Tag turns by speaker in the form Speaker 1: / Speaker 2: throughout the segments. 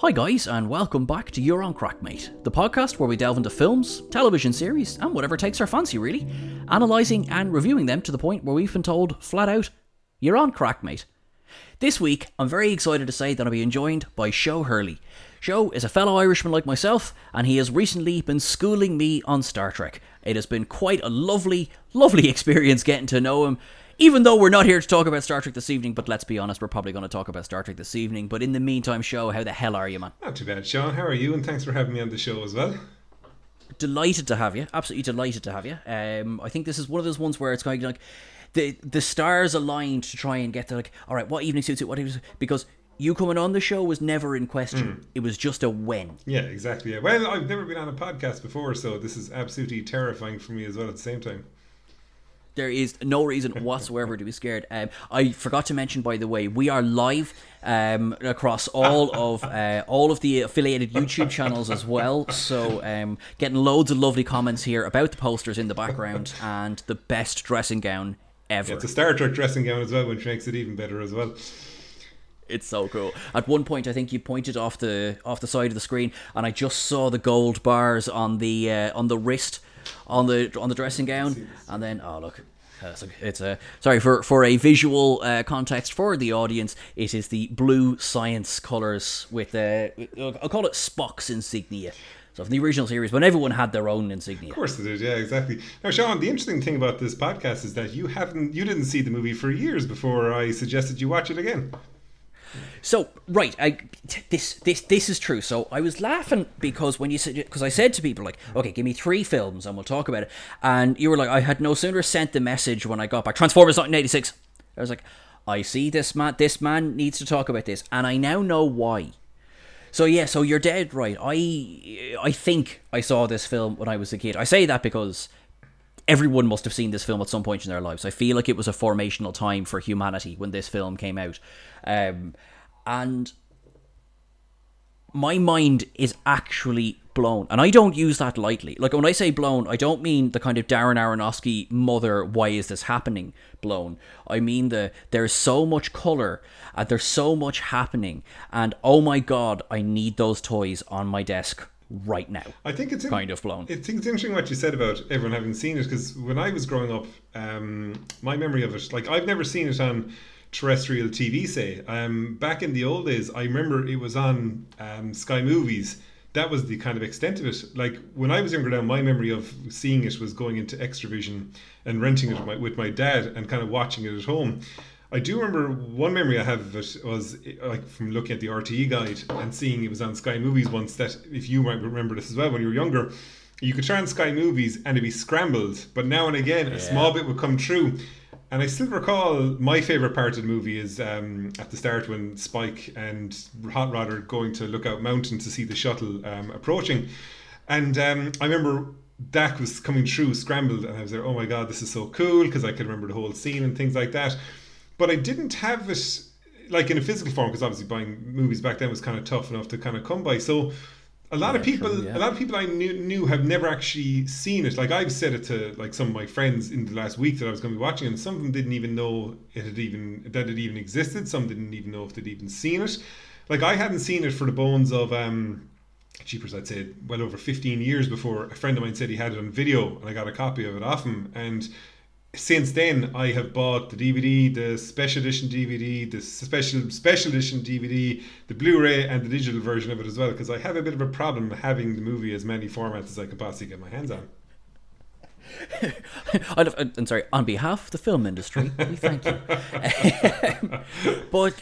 Speaker 1: Hi, guys, and welcome back to You're on Crack, Mate, the podcast where we delve into films, television series, and whatever takes our fancy, really, analysing and reviewing them to the point where we've been told flat out, You're on Crack, Mate. This week, I'm very excited to say that I'll be joined by Sho Hurley. Sho is a fellow Irishman like myself, and he has recently been schooling me on Star Trek. It has been quite a lovely, lovely experience getting to know him. Even though we're not here to talk about Star Trek this evening, but let's be honest, we're probably going to talk about Star Trek this evening. But in the meantime, Sho, how the hell are you, man?
Speaker 2: Not too bad, Sean. How are you? And thanks for having me on the show as well.
Speaker 1: Delighted to have you. Absolutely delighted to have you. Um, I think this is one of those ones where it's kind of like the the stars aligned to try and get to like, all right, what evening suits it? What evening? Because you coming on the show was never in question. It was just a when.
Speaker 2: Yeah, exactly. Yeah. Well, I've never been on a podcast before, so this is absolutely terrifying for me as well at the same time.
Speaker 1: There is no reason whatsoever to be scared. Um, I forgot to mention, by the way, we are live um, across all of uh, all of the affiliated YouTube channels as well. So, um, getting loads of lovely comments here about the posters in the background and the best dressing gown ever.
Speaker 2: Yeah, it's a Star Trek dressing gown as well, which makes it even better as well.
Speaker 1: It's so cool. At one point, I think you pointed off the off the side of the screen, and I just saw the gold bars on the uh, on the wrist on the on the dressing gown, and then oh look. uh, It's a, it's a sorry for for a visual uh, context for the audience. It is the blue science colors with uh, I'll call it Spock's insignia. So from the original series, when everyone had their own insignia.
Speaker 2: Of course they did. Yeah, exactly. Now, Sean, the interesting thing about this podcast is that you haven't, you didn't see the movie for years before I suggested you watch it again.
Speaker 1: So right, this this this is true. So I was laughing because when you said because I said to people like, okay, give me three films and we'll talk about it, and you were like, I had no sooner sent the message when I got back. Transformers 1986. I was like, I see this man. This man needs to talk about this, and I now know why. So yeah, so you're dead right. I I think I saw this film when I was a kid. I say that because everyone must have seen this film at some point in their lives. I feel like it was a formational time for humanity when this film came out. Um, and my mind is actually blown. And I don't use that lightly. Like when I say blown, I don't mean the kind of Darren Aronofsky mother, why is this happening blown. I mean the there's so much color and there's so much happening and oh my god, I need those toys on my desk right now.
Speaker 2: I think it's in-
Speaker 1: kind of blown.
Speaker 2: I think it's interesting what you said about everyone having seen it because when I was growing up, um, my memory of it, like I've never seen it on terrestrial TV. Say, um, back in the old days, I remember it was on um, Sky Movies. That was the kind of extent of it. Like when I was younger, now my memory of seeing it was going into Xtra-vision and renting it with my, with my dad and kind of watching it at home. I do remember one memory I have of it was like from looking at the RTE guide and seeing it was on Sky Movies once. That if you might remember this as well when you were younger, you could turn Sky Movies and it'd be scrambled, but now and again a small bit would come true. And I still recall my favorite part of the movie is um, at the start when Spike and Hot Rod are going to Lookout Mountain to see the shuttle um, approaching. And um, I remember that was coming through scrambled, and I was there, oh my god, this is so cool because I could remember the whole scene and things like that. But I didn't have it like in a physical form because obviously buying movies back then was kind of tough enough to kind of come by. So a lot of people
Speaker 1: true, yeah.
Speaker 2: a lot of people I knew, knew have never actually seen it. Like I've said it to like some of my friends in the last week that I was going to be watching, and some of them didn't even know it had even that it even existed. Some didn't even know if they'd even seen it. Like I hadn't seen it for the bones of um, cheapers. I'd say well over fifteen years before a friend of mine said he had it on video, and I got a copy of it off him. And since then, I have bought the DVD, the special edition DVD, the special special edition DVD, the Blu-ray, and the digital version of it as well. Because I have a bit of a problem having the movie as many formats as I could possibly get my hands on.
Speaker 1: I'm uh, sorry. On behalf of the film industry, we thank you. but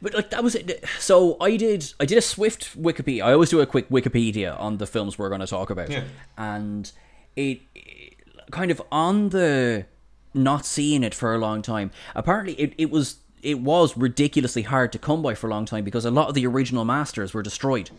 Speaker 1: but like that was it. So I did I did a swift Wikipedia. I always do a quick Wikipedia on the films we're going to talk about,
Speaker 2: Yeah.
Speaker 1: and it, it kind of on the not seeing it for a long time. Apparently, it, it was it was ridiculously hard to come by for a long time because a lot of the original masters were destroyed.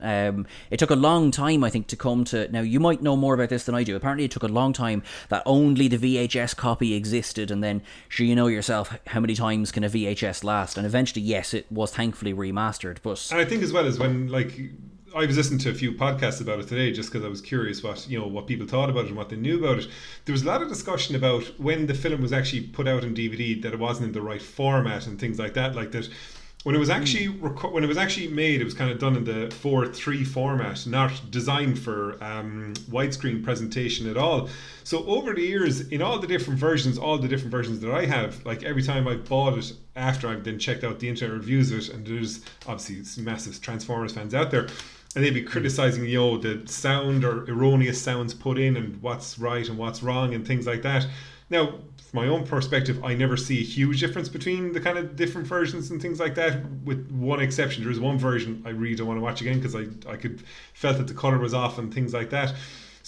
Speaker 1: Um, it took a long time, I think, to come to. Now, you might know more about this than I do. Apparently, it took a long time that only the VHS copy existed, and then, sure, you know yourself, how many times can a VHS last? And eventually, yes, it was thankfully remastered, but
Speaker 2: And I think as well as when like I was listening to a few podcasts about it today just because I was curious what you know what people thought about it and what they knew about it. There was a lot of discussion about when the film was actually put out on DVD that it wasn't in the right format and things like that. Like that when it was actually reco- when it was actually made, it was kind of done in the four three format, not designed for um, widescreen presentation at all. So over the years, in all the different versions, all the different versions that I have, like every time I bought it after I've then checked out the internet reviews of it, and there's obviously some massive Transformers fans out there, and they'd be hmm. criticizing you know the sound or erroneous sounds put in and what's right and what's wrong and things like that. Now, from my own perspective, I never see a huge difference between the kind of different versions and things like that. With one exception, there is one version I really don't want to watch again because I I could felt that the color was off and things like that.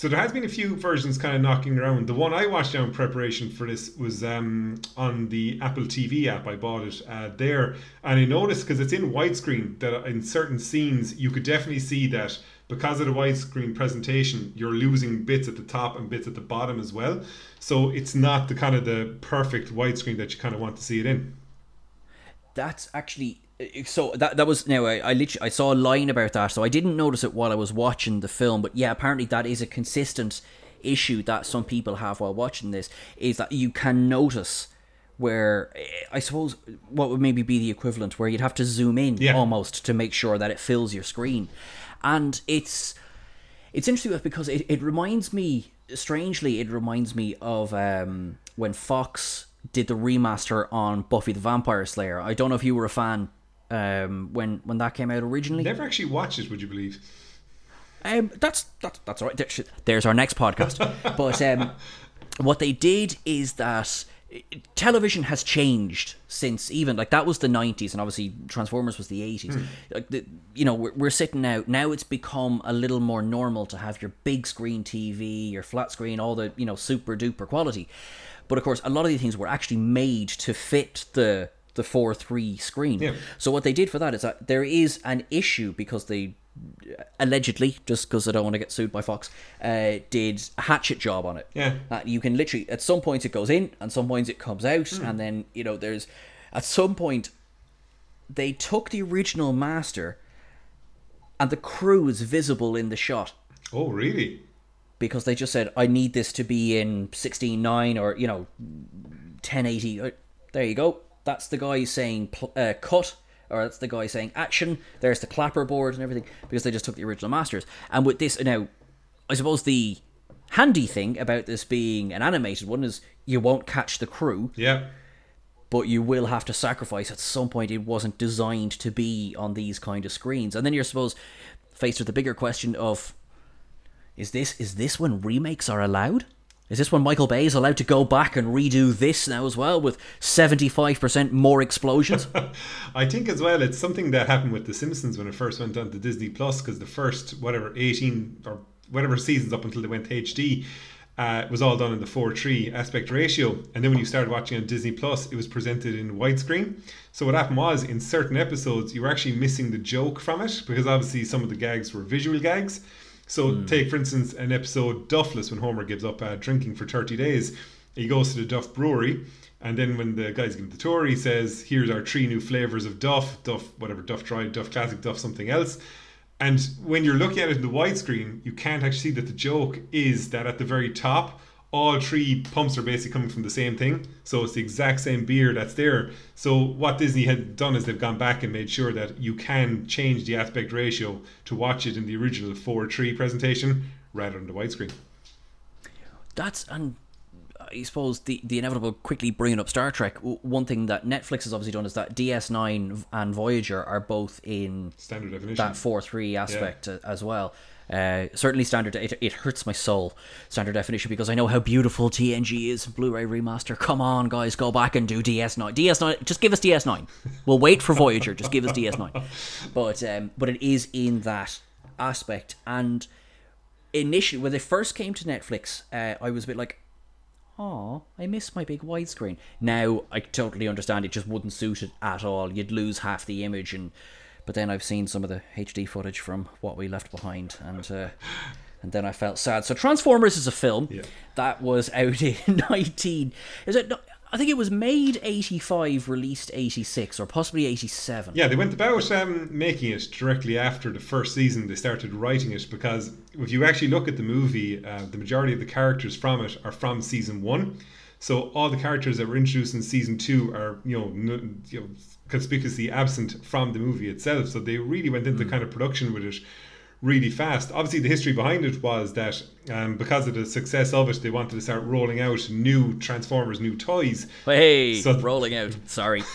Speaker 2: So there has been a few versions kind of knocking around. The one I watched down preparation for this was um, on the Apple TV app. I bought it uh, there, and I noticed because it's in widescreen that in certain scenes you could definitely see that because of the widescreen presentation, you're losing bits at the top and bits at the bottom as well. So it's not the kind of the perfect widescreen that you kind of want to see it in.
Speaker 1: That's actually so that that was now I, I literally I saw a line about that so I didn't notice it while I was watching the film but yeah apparently that is a consistent issue that some people have while watching this is that you can notice where I suppose what would maybe be the equivalent where you'd have to zoom in
Speaker 2: Yeah.
Speaker 1: almost to make sure that it fills your screen and it's it's interesting because it, it reminds me strangely it reminds me of um, when fox did the remaster on buffy the vampire slayer i don't know if you were a fan um, when when that came out originally
Speaker 2: Never actually watched it, would you believe?
Speaker 1: um, that's that's that's all right. There's, our next podcast. but um, what they did is that television has changed since even like that was the 90s and obviously transformers was the 80s like the, you know we're, we're sitting now now it's become a little more normal to have your big screen tv your flat screen all the you know super duper quality but of course a lot of these things were actually made to fit the the 4-3 screen
Speaker 2: Yeah.
Speaker 1: so what they did for that is that there is an issue because they allegedly, just because I don't want to get sued by Fox, uh, did a hatchet job on it.
Speaker 2: Yeah.
Speaker 1: That you can literally, at some points it goes in, and some points it comes out, and then, you know, there's, at some point, they took the original master, and the crew is visible in the shot
Speaker 2: Oh, really?
Speaker 1: because they just said, I need this to be in 16.9 or, you know, 1080. Uh, There you go. That's the guy saying pl- uh, cut, or that's the guy saying action. There's the clapper board and everything because they just took the original masters. And with this, now, I suppose the handy thing about this being an animated one is you won't catch the crew,
Speaker 2: Yeah.
Speaker 1: but you will have to sacrifice at some point. It wasn't designed to be on these kind of screens, and then you're supposed faced with the bigger question of is this is this when remakes are allowed? Is this when Michael Bay is allowed to go back and redo this now as well with seventy five percent more explosions?
Speaker 2: I think as well, it's something that happened with The Simpsons when it first went on to Disney Plus because the first whatever eighteen or whatever seasons up until they went to HD uh, was all done in the four three aspect ratio, and then when you started watching on Disney Plus, it was presented in widescreen. So what happened was in certain episodes you were actually missing the joke from it because obviously some of the gags were visual gags. So take for instance an episode Duffless when Homer gives up uh, drinking for thirty days. He goes to the Duff Brewery, and then when the guys give him the tour, he says, "Here's our three new flavors of Duff, Duff whatever, Duff Dry, Duff Classic, Duff something else." And when you're looking at it in the widescreen, you can't actually see that the joke is that at the very top, all three pumps are basically coming from the same thing. So it's the exact same beer that's there. So what Disney had done is they've gone back and made sure that you can change the aspect ratio to watch it in the original 4:3 presentation rather than the widescreen.
Speaker 1: That's and I suppose the the inevitable quickly bringing up Star Trek. One thing that Netflix has obviously done is that DS9 and Voyager are both in
Speaker 2: Standard definition.
Speaker 1: that four three aspect a- as well. Uh, certainly standard. It, it hurts my soul. Standard definition because I know how beautiful TNG is. Blu-ray remaster. Come on, guys, go back and do DS9. DS9. Just give us DS9. We'll wait for Voyager. Just give us DS9. But um, but it is in that aspect. And initially, when they first came to Netflix, uh, I was a bit like, oh, I miss my big widescreen. Now I totally understand it just wouldn't suit it at all. You'd lose half the image and but then I've seen some of the HD footage from what we left behind and uh, and then I felt sad. So Transformers is a film
Speaker 2: Yeah.
Speaker 1: that was out in 19 is it I think it was made 85 released 86 or possibly 87.
Speaker 2: Yeah, they went about um, making it directly after the first season. They started writing it because if you actually look at the movie, uh, the majority of the characters from it are from season one. So all the characters that were introduced in season two are you know, n- you know conspicuously absent from the movie itself. So they really went into kind of production with it really fast. Obviously, the history behind it was that um, because of the success of it, they wanted to start rolling out new Transformers, new toys.
Speaker 1: Hey,
Speaker 2: So-
Speaker 1: rolling out. Sorry.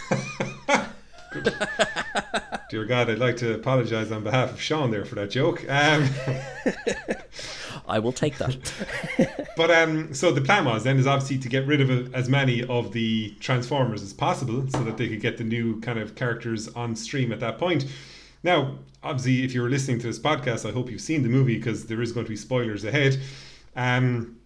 Speaker 2: Dear God, I'd like to apologise on behalf of Sean there for that joke. Um,
Speaker 1: I will take that.
Speaker 2: But um, so the plan was then is obviously to get rid of uh, as many of the Transformers as possible, so that they could get the new kind of characters on stream at that point. Now, obviously, if you're listening to this podcast, I hope you've seen the movie because there is going to be spoilers ahead. Um,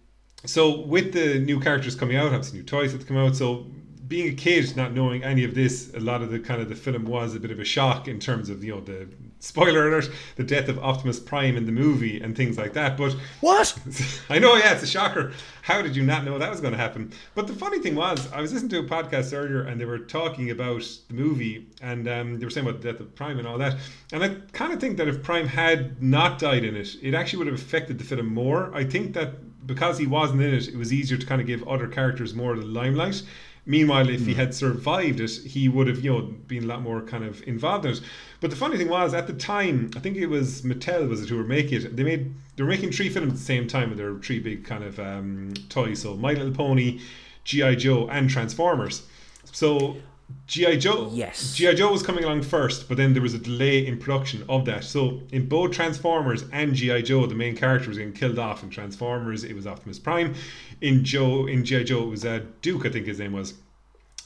Speaker 2: so with the new characters coming out, obviously new toys that come out. So being a kid, not knowing any of this, a lot of the kind of the film was a bit of a shock in terms of you know the spoiler alert, the death of Optimus Prime in the movie and things like that. But
Speaker 1: what?
Speaker 2: I know, yeah, it's a shocker. How did you not know that was going to happen? But the funny thing was, I was listening to a podcast earlier and they were talking about the movie and um, they were saying about the death of Prime and all that. And I kind of think that if Prime had not died in it, it actually would have affected the film more. I think that because he wasn't in it, it was easier to kind of give other characters more of the limelight. Meanwhile, if he had survived it, he would have, you know, been a lot more kind of involved in it. But the funny thing was, at the time, I think it was Mattel was it who were making it. They made they were making three films at the same time, and there were three big kind of um, toys. So My Little Pony, GI Joe, and Transformers. So GI Joe,
Speaker 1: Yes.
Speaker 2: GI Joe was coming along first, but then there was a delay in production of that. So in both Transformers and GI Joe, the main character was getting killed off. In Transformers, it was Optimus Prime. In Joe, in GI Joe, it was uh, Duke, I think his name was.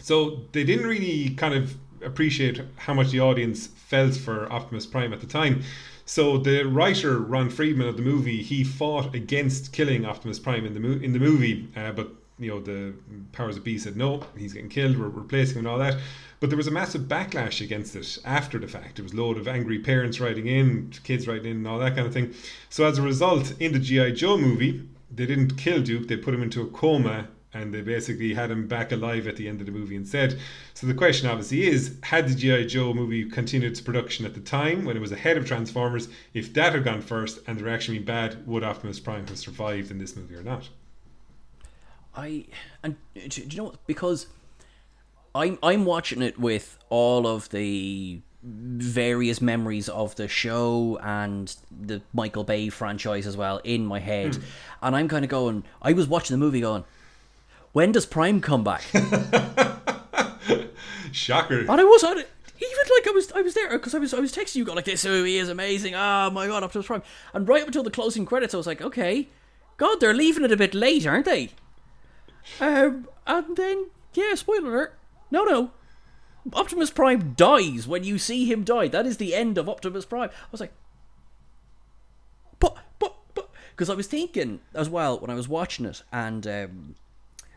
Speaker 2: So they didn't really kind of appreciate how much the audience felt for Optimus Prime at the time. So the writer Ron Friedman of the movie he fought against killing Optimus Prime in the mo- in the movie, uh, but you know the powers of B said no, he's getting killed, we're replacing him and all that. But there was a massive backlash against it after the fact. There was a load of angry parents writing in, kids writing in, and all that kind of thing. So as a result, in the GI Joe movie, they didn't kill Duke; they put him into a coma and they basically had him back alive at the end of the movie instead. So the question obviously is, had the G.I. Joe movie continued its production at the time when it was ahead of Transformers, if that had gone first and the reaction been bad, would Optimus Prime have survived in this movie or not?
Speaker 1: I and do do you know what? Because I'm I'm watching it with all of the various memories of the show and the Michael Bay franchise as well in my head, hmm. and I'm kind of going. I was watching the movie going. When does Prime come back?
Speaker 2: Shocker.
Speaker 1: And I was on it. Even like I was, I was there because I was, I was texting you, going like, "This movie is amazing! Oh my god, Optimus Prime!" And right up until the closing credits, I was like, "Okay, God, they're leaving it a bit late, aren't they?" Um, and then yeah, spoiler alert. No, no, Optimus Prime dies when you see him die. That is the end of Optimus Prime. I was like, but, but, but, because I was thinking as well when I was watching it, and um,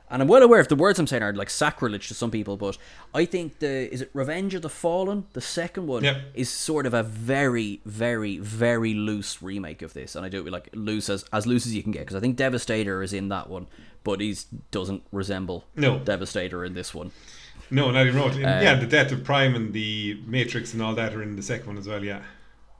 Speaker 1: and I'm well aware if the words I'm saying are like sacrilege to some people, but I think the is it Revenge of the Fallen, the second one,
Speaker 2: Yep.
Speaker 1: is sort of a very, very, very loose remake of this, and I do it like loose as as loose as you can get because I think Devastator is in that one, but he doesn't resemble
Speaker 2: No.
Speaker 1: Devastator in this one.
Speaker 2: No, not even wrote.
Speaker 1: Uh,
Speaker 2: yeah, the death of Prime and the Matrix and all that are in the second one as well. Yeah.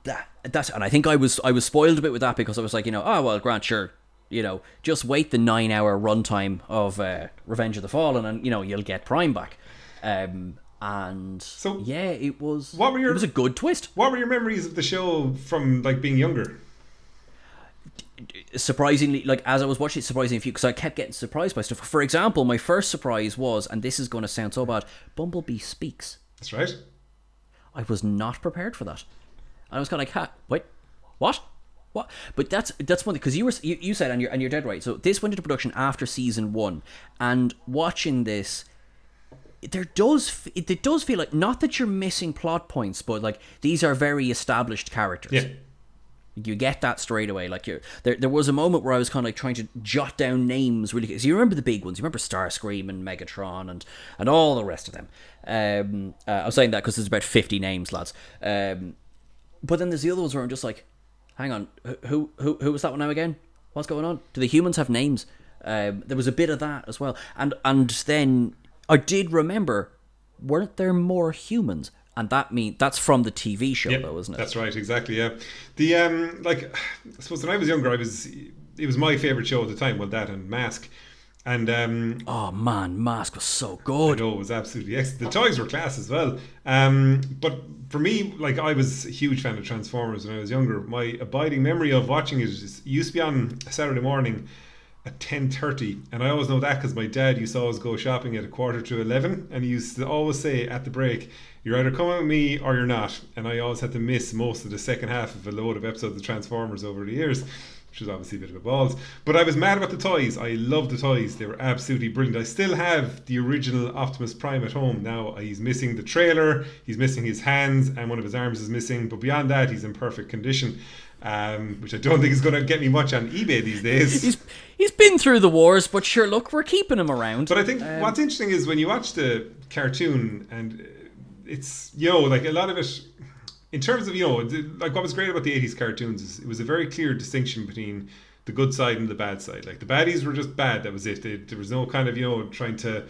Speaker 1: that that's and I think I was I was spoiled a bit with that because I was like, you know, oh well, Grant, sure, you know, just wait the nine hour runtime of uh, Revenge of the Fallen, and you know you'll get Prime back. Um, and
Speaker 2: So,
Speaker 1: yeah, it was.
Speaker 2: what were your-
Speaker 1: It was a good twist.
Speaker 2: What were your memories of the show from like being younger?
Speaker 1: Surprisingly, like as I was watching, it surprisingly few because I kept getting surprised by stuff. For example, my first surprise was, and this is going to sound so bad, Bumblebee speaks.
Speaker 2: That's right.
Speaker 1: I was not prepared for that. I was kind of like, ha, wait, what? What? But that's that's one because you were you, you said and you're and you're dead right. So this went into production after season one, and watching this, there does it, it does feel like not that you're missing plot points, but like these are very established characters.
Speaker 2: Yeah.
Speaker 1: You get that straight away. Like you there, there was a moment where I was kind of like trying to jot down names really. Because you remember the big ones. You remember Starscream and Megatron and and all the rest of them. Um, uh, I was saying that because there's about fifty names, lads. Um, but then there's the other ones where I'm just like, hang on, who who who was that one now again? What's going on? Do the humans have names? Um, there was a bit of that as well, and and then I did remember, weren't there more humans? And that mean that's from the TV show,
Speaker 2: Yep,
Speaker 1: though, isn't it?
Speaker 2: That's right, exactly. Yeah, the um, like I suppose when I was younger, I was it was my favorite show at the time. Well, that and Mask, And um,
Speaker 1: Oh man, Mask was so
Speaker 2: I
Speaker 1: good.
Speaker 2: know it was absolutely excellent. The toys were class as well. Um, but for me, like I was a huge fan of Transformers when I was younger. My abiding memory of watching it is used to be on a Saturday morning at ten thirty, and I always know that because my dad used to always go shopping at a quarter to eleven, and he used to always say at the break, "You're either coming with me or you're not." And I always had to miss most of the second half of a load of episodes of Transformers over the years. Which was obviously a bit of a balls, but I was mad about the toys. I love the toys; they were absolutely brilliant. I still have the original Optimus Prime at home. Now he's missing the trailer, he's missing his hands, and one of his arms is missing. But beyond that, he's in perfect condition, um, which I don't think is going to get me much on eBay these days.
Speaker 1: He's he's been through the wars, but sure, look, we're keeping him around.
Speaker 2: But I think
Speaker 1: Um,
Speaker 2: what's interesting is when you watch the cartoon, and it's you know like a lot of it, in terms of you know like what was great about the '80s cartoons is it was a very clear distinction between the good side and the bad side. Like the baddies were just bad. That was it. They, there was no kind of you know trying to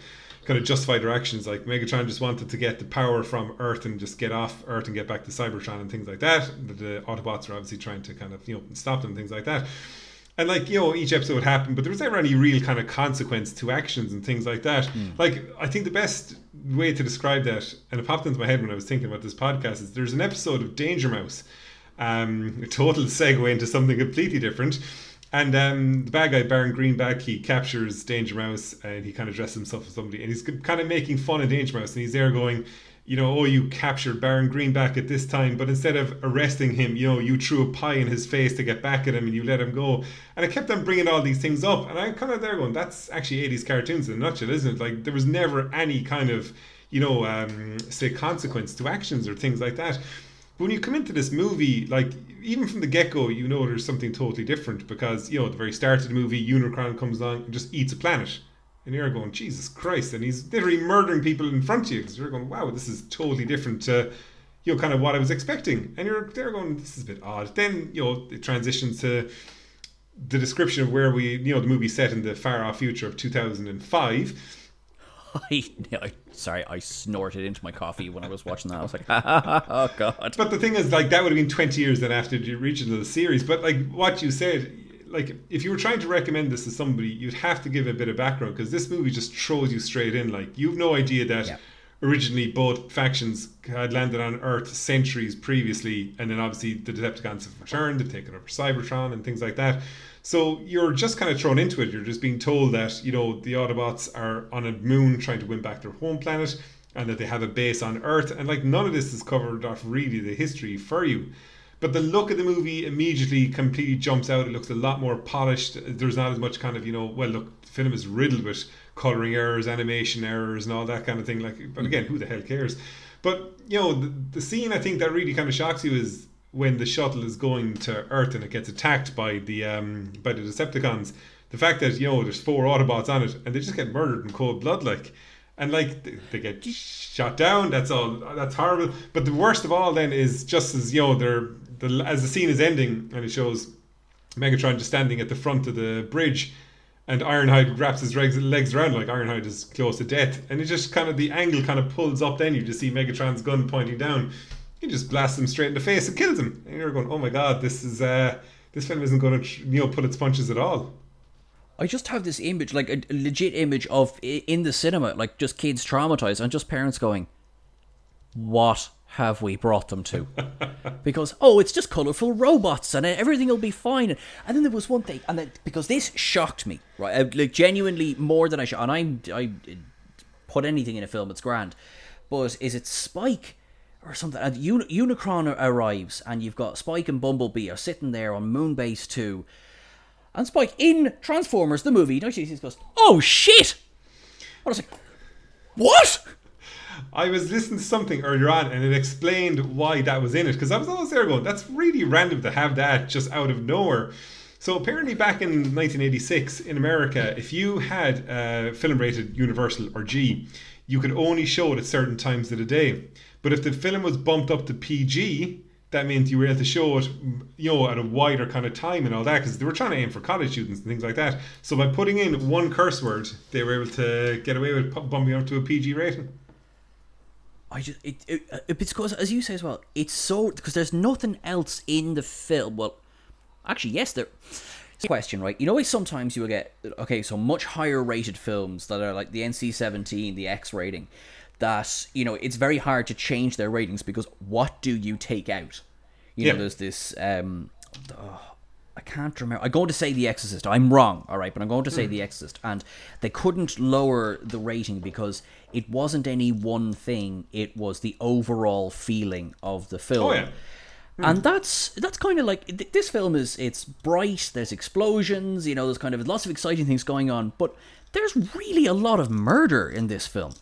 Speaker 2: kind of justify their actions. Like Megatron just wanted to get the power from Earth and just get off Earth and get back to Cybertron and things like that. The, the Autobots are obviously trying to kind of you know stop them, things like that. And like you know, each episode would happen, but there was never any real kind of consequence to actions and things like that. Like I think the best way to describe that, and it popped into my head when I was thinking about this podcast, is there's an episode of Danger Mouse, um, a total segue into something completely different. And um, the bad guy, Baron Greenback, he captures Danger Mouse and he kind of dresses himself as somebody, and he's kind of making fun of Danger Mouse, and he's there going, you know, oh, you captured Baron Greenback at this time, but instead of arresting him, you know, you threw a pie in his face to get back at him and you let him go. And I kept on bringing all these things up, and I'm kind of there going, that's actually 80s cartoons in a nutshell, isn't it? Like, there was never any kind of, you know, um, say, consequence to actions or things like that. But when you come into this movie, like, even from the get go, you know there's something totally different because, you know, at the very start of the movie, Unicron comes along and just eats a planet. And you're going, Jesus Christ. And he's literally murdering people in front of you. So you're going, wow, this is totally different to, you know, kind of what I was expecting. And you're there going, this is a bit odd. Then, you know, it transitions to the description of where we, you know, the movie set in the far off future of 2005.
Speaker 1: I, I sorry, I snorted into my coffee when I was watching that. I was like, oh god.
Speaker 2: But the thing is, like, that would have been 20 years then after the original series. But, like, what you said, like, if you were trying to recommend this to somebody, you'd have to give a bit of background because this movie just throws you straight in. Like, you've no idea that.
Speaker 1: Yeah.
Speaker 2: Originally, both factions had landed on Earth centuries previously, and then obviously the Decepticons have returned, they've taken over Cybertron and things like that. So you're just kind of thrown into it. You're just being told that you know the Autobots are on a moon trying to win back their home planet, and that they have a base on Earth, and like none of this is covered off really the history for you. But the look of the movie immediately completely jumps out. It looks a lot more polished. There's not as much kind of you know well look the film is riddled with coloring errors, animation errors, and all that kind of thing. Like, but again, who the hell cares? But you know the, the scene I think that really kind of shocks you is when the shuttle is going to Earth and it gets attacked by the um, by the Decepticons. The fact that you know there's four Autobots on it and they just get murdered in cold blood, like, and like they, they get shot down. That's all. That's horrible. But the worst of all then is just as you know they're the as the scene is ending and it shows Megatron just standing at the front of the bridge. And Ironhide wraps his legs, legs around like Ironhide is close to death, and it just kind of the angle kind of pulls up. Then you just see Megatron's gun pointing down, he just blasts him straight in the face and kills him. And you're going, oh my god, this is uh, this film isn't going to you know put its punches at all.
Speaker 1: I just have this image, like a legit image of in the cinema, like just kids traumatized and just parents going, "What have we brought them to?" because oh, it's just colorful robots and everything will be fine. And then there was one thing, and then, because this shocked me, right? uh, Like genuinely more than I should. And I, I put anything in a film, it's grand. But is it Spike? Or something. And Un- Unicron arrives, and you've got Spike and Bumblebee are sitting there on Moonbase 2, and Spike in Transformers, the movie, 1986, goes, Oh shit! I was like, What?
Speaker 2: I was listening to something earlier on, and it explained why that was in it. Because I was always there going, that's really random to have that just out of nowhere. So apparently, back in 1986 in America, if you had a film rated Universal or G, you could only show it at certain times of the day. But if the film was bumped up to PG, that means you were able to show it, you know, at a wider kind of time and all that, because they were trying to aim for college students and things like that. So by putting in one curse word, they were able to get away with bumping up to a PG rating.
Speaker 1: I just it, it, it's because as you say as well, it's so because there's nothing else in the film. Well, actually, yes, there question, right? You know, sometimes you will get okay, so much higher rated films that are like the NC seventeen, the X rating, that you know it's very hard to change their ratings because what do you take out? You
Speaker 2: Yeah.
Speaker 1: know, there's this. Um, oh, I can't remember. I'm going to say The Exorcist. I'm wrong, all right, but I'm going to say
Speaker 2: Hmm.
Speaker 1: The Exorcist, and they couldn't lower the rating because it wasn't any one thing. It was the overall feeling of the film.
Speaker 2: Oh yeah.
Speaker 1: And that's that's kind of like this film is it's bright. There's explosions, you know. There's kind of lots of exciting things going on, but there's really a lot of murder in this film.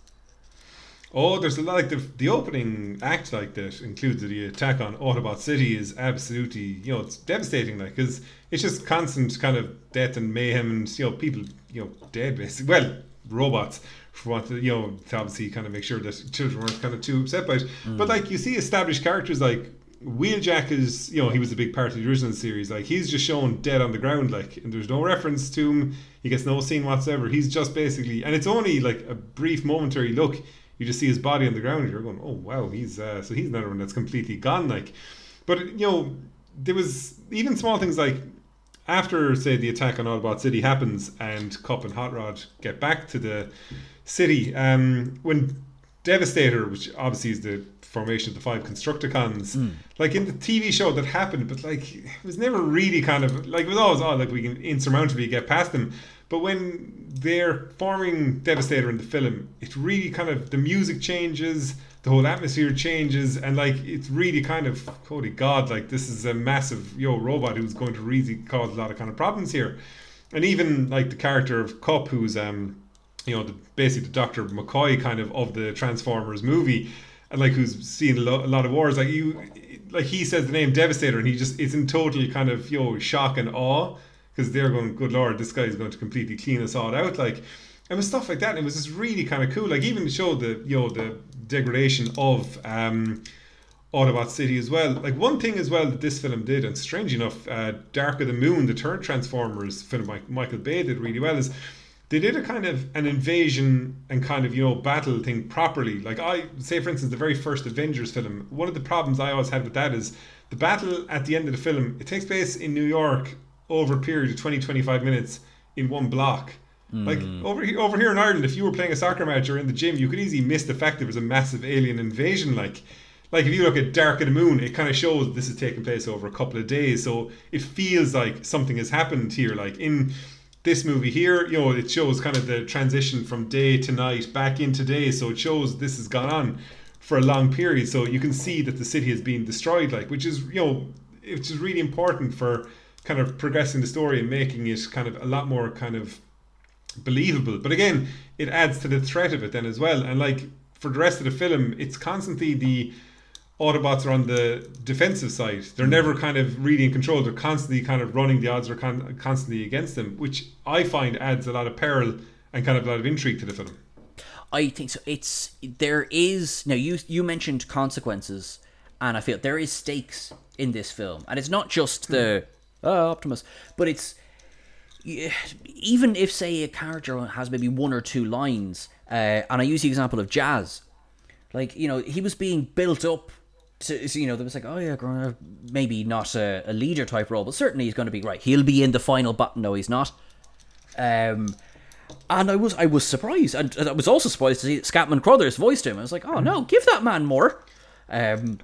Speaker 2: Oh, there's a lot like the the opening act like that includes the attack on Autobot City is absolutely you know it's devastating like because it's just constant kind of death and mayhem and you know people you know dead basically. Well robots for what you know to obviously kind of make sure that children weren't kind of too upset by it. Mm. But like you see established characters like Wheeljack is you know he was a big part of the original series. Like he's just shown dead on the ground like and there's no reference to him. He gets no scene whatsoever. He's just basically and it's only like a brief momentary look you just see his body on the ground and you're going oh wow he's uh, so he's another one that's completely gone like. But you know there was even small things like after say the attack on Autobot City happens and Kup and Hot Rod get back to the city um, when Devastator which obviously is the formation of the five Constructicons like in the TV show that happened but like it was never really kind of like it was always oh like we can insurmountably get past them but when they're forming Devastator in the film it really kind of the music changes the whole atmosphere changes and like it's really kind of holy god like this is a massive yo robot who's going to really cause a lot of kind of problems here and even like the character of Kup who's um you know the basically the Dr. McCoy kind of of the Transformers movie and like who's seen a, lo- a lot of wars like you like he says the name Devastator and he just is in total kind of know shock and awe because they're going good lord this guy is going to completely clean us all out like and with stuff like that and it was just really kind of cool like even to show the you know the degradation of um Autobot City as well. Like one thing as well that this film did, and strange enough, uh, Dark of the Moon, the third Transformers film, by Michael Bay did really well. Is they did a kind of an invasion and kind of you know battle thing properly. Like I say, for instance, the very first Avengers film. One of the problems I always had with that is the battle at the end of the film. It takes place in New York over a period of 20, 25 minutes in one block. Like hmm. over here, over here in Ireland, if you were playing a soccer match or in the gym, you could easily miss the fact there was a massive alien invasion. Like, like if you look at Dark of the Moon, it kind of shows this is taking place over a couple of days, so it feels like something has happened here. Like in this movie here, you know, it shows kind of the transition from day to night back into day, so it shows this has gone on for a long period. So you can see that the city is being destroyed, like which is you know, which is really important for kind of progressing the story and making it kind of a lot more kind of believable. But again, it adds to the threat of it then as well. And like for the rest of the film, it's constantly the Autobots are on the defensive side. They're mm. never kind of really in control. They're constantly kind of running the odds are con- constantly against them, which I find adds a lot of peril and kind of a lot of intrigue to the film.
Speaker 1: I think so. It's there is now. You you mentioned consequences, and I feel there is stakes in this film, and it's not just the hmm. Oh, Optimus, but it's even if say a character has maybe one or two lines, uh, and I use the example of Jazz, like you know he was being built up. To, so, you know, there was like, oh yeah, maybe not a, a leader type role, but certainly he's going to be right. He'll be in the final button. No, he's not. Um, and I was I was surprised, and I was also surprised to see Scatman Crothers voiced him. I was like, oh no, give that man more. Um,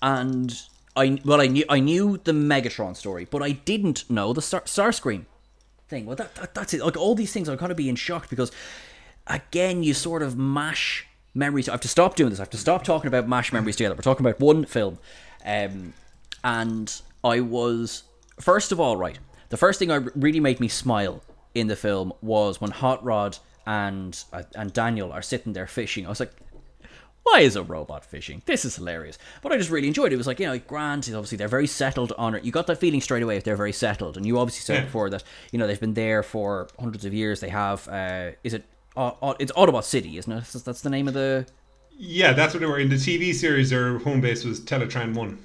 Speaker 1: and I well I knew I knew the Megatron story, but I didn't know the Star Starscream thing. Well, that, that that's it. Like all these things, I'm kind of being shocked because again, you sort of mash memories. I have to stop doing this. I have to stop talking about mash memories together. We're talking about one film, um, and I was first of all right. The first thing that really made me smile in the film was when Hot Rod and uh, and Daniel are sitting there fishing. I was like, why is a robot fishing? This is hilarious. But I just really enjoyed it. It was like, you know, Grant, is obviously they're very settled on it. You got that feeling straight away if they're very settled. And you obviously said
Speaker 2: Yeah.
Speaker 1: before that, you know, they've been there for hundreds of years. They have, uh, is it, uh, uh, it's Autobot City, isn't it? That's- the name of the.
Speaker 2: Yeah, that's what they were in the TV series. Their home base was Teletran One.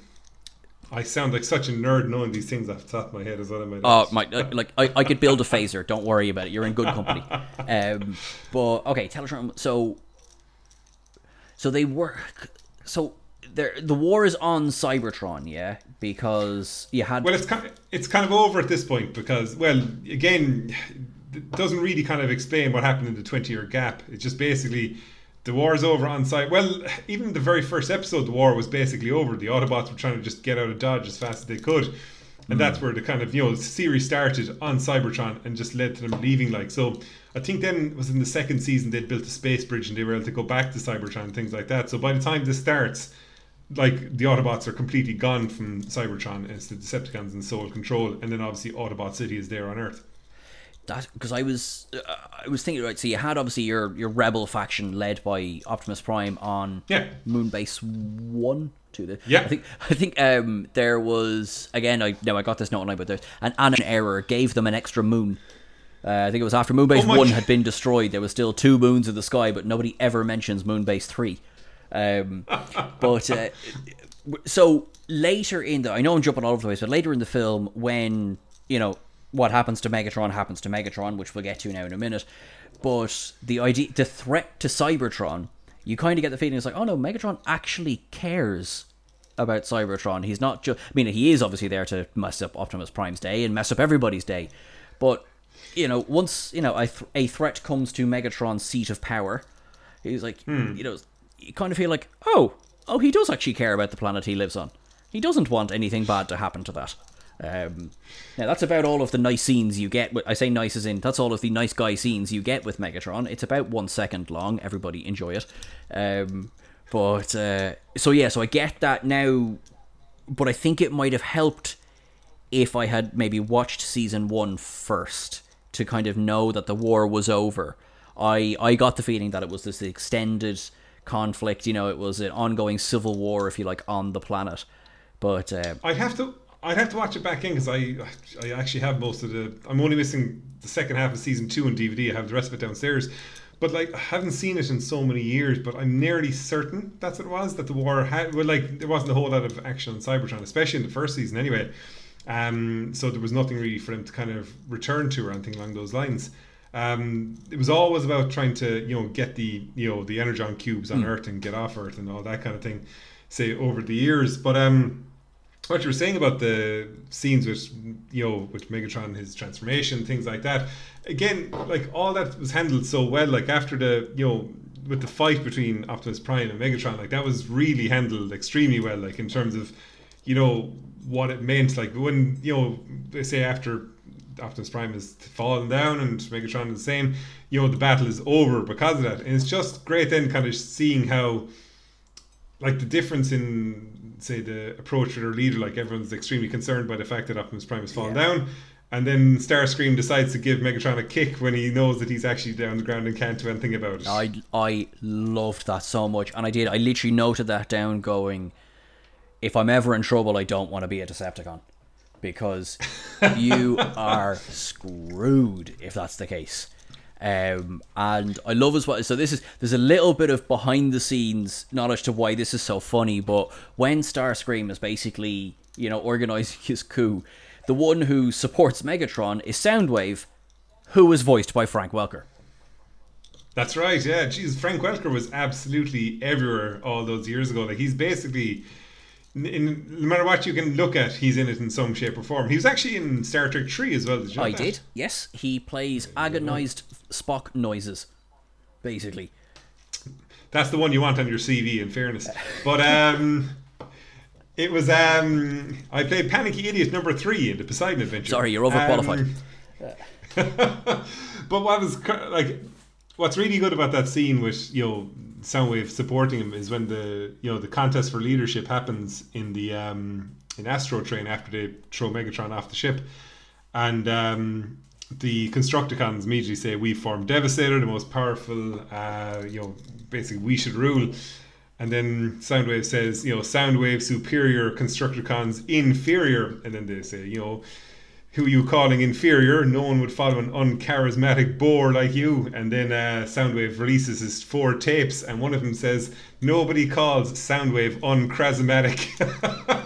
Speaker 2: I sound like such a nerd knowing these things off the top of my head as well.
Speaker 1: Oh, my, uh, like, I, I could build a phaser. Don't worry about it. You're in good company. Um, but, okay, Teletran. So, so they work. So there the war is on Cybertron, yeah, because you had
Speaker 2: Well, it's kind of, it's kind of over at this point because, well, again, it doesn't really kind of explain what happened in the 20 year gap. It's just basically the war is over on site. Well, even the very first episode, the war was basically over. The Autobots were trying to just get out of Dodge as fast as they could. And hmm. that's where the kind of, you know, the series started on Cybertron and just led to them leaving. Like, so I think then it was in the second season they'd built a space bridge and they were able to go back to Cybertron and things like that. So by the time this starts, like the Autobots are completely gone from Cybertron and it's the Decepticons in sole control. And then obviously Autobot City is there on Earth.
Speaker 1: that because I was uh, I was thinking right. So you had obviously your your rebel faction led by Optimus Prime on
Speaker 2: Yeah.
Speaker 1: Moonbase one to the
Speaker 2: Yeah.
Speaker 1: I think I think um there was again I no I got this note online but there's an an error gave them an extra moon. Uh, I think it was after Moonbase
Speaker 2: Oh
Speaker 1: one had been destroyed. There was still two moons in the sky, but nobody ever mentions Moonbase three. Um, but uh, so later in the, I know I'm jumping all over the place, but later in the film, when you know what happens to Megatron happens to Megatron, which we'll get to now in a minute. But the idea, the threat to Cybertron, you kind of get the feeling it's like, oh no, Megatron actually cares about Cybertron. He's not just, I mean, he is obviously there to mess up Optimus Prime's day and mess up everybody's day, but you know, once you know a, th- a threat comes to Megatron's seat of power, he's like, you know, you kind of feel like, oh, oh, he does actually care about the planet he lives on. He doesn't want anything bad to happen to that. Um, now that's about all of the nice scenes you get. With, I say nice as in that's all of the nice guy scenes you get with Megatron. It's about one second long. Everybody enjoy it. Um, but uh, so yeah, so I get that now. But I think it might have helped if I had maybe watched season one first to kind of know that the war was over. I I got the feeling that it was this extended conflict. You know, it was an ongoing civil war, if you like, on the planet. But uh,
Speaker 2: I'd have to I'd have to watch it back in because I I actually have most of the I'm only missing the second half of season two on DVD. I have the rest of it downstairs. But like I haven't seen it in so many years, but I'm nearly certain that's what it was that the war had. Well, like there wasn't a whole lot of action on Cybertron, especially in the first season, anyway. Um, so there was nothing really for them to kind of return to or anything along those lines. Um, it was always about trying to you know get the you know the energon cubes on Earth and get off Earth and all that kind of thing. Say over the years, but um, what you were saying about the scenes with you know with Megatron, his transformation, things like that. Again, like all that was handled so well. Like after the you know with the fight between Optimus Prime and Megatron, like that was really handled extremely well. Like in terms of you know what it meant. Like when you know they say after Optimus Prime has fallen down and Megatron is the same, you know the battle is over because of that. And it's just great then kind of seeing how like the difference in say the approach of their leader, like everyone's extremely concerned by the fact that Optimus Prime has fallen down. And then Starscream decides to give Megatron a kick when he knows that he's actually down on the ground and can't do anything about it.
Speaker 1: I I loved that so much, and I did. I literally noted that down, going, "If I'm ever in trouble, I don't want to be a Decepticon, because you are screwed if that's the case." Um, and I love as well. So this is there's a little bit of behind the scenes knowledge to why this is so funny. But when Starscream is basically you know organizing his coup, the one who supports Megatron is Soundwave, who is voiced by Frank Welker.
Speaker 2: That's right, yeah. Jeez, Frank Welker was absolutely everywhere all those years ago. Like he's basically, in, no matter what you can look at, he's in it in some shape or form. He was actually in Star Trek Three as well. Did you know
Speaker 1: I
Speaker 2: that?
Speaker 1: did. Yes, he plays agonized Spock noises, basically.
Speaker 2: That's the one you want on your CV. In fairness, but um, it was um, I played Panicky Idiot number three in the Poseidon Adventure.
Speaker 1: Sorry, you're overqualified.
Speaker 2: Um, but what was like, what's really good about that scene with you know Soundwave supporting him is when the you know the contest for leadership happens in the um, in Astro Train after they throw Megatron off the ship, and um, the Constructicons immediately say we form Devastator, the most powerful. Uh, you know, basically we should rule. And then Soundwave says, you know, Soundwave superior, Constructicons inferior. And then they say, you know, who are you calling inferior? No one would follow an uncharismatic bore like you. And then uh, Soundwave releases his four tapes, and one of them says, Nobody calls Soundwave uncharismatic.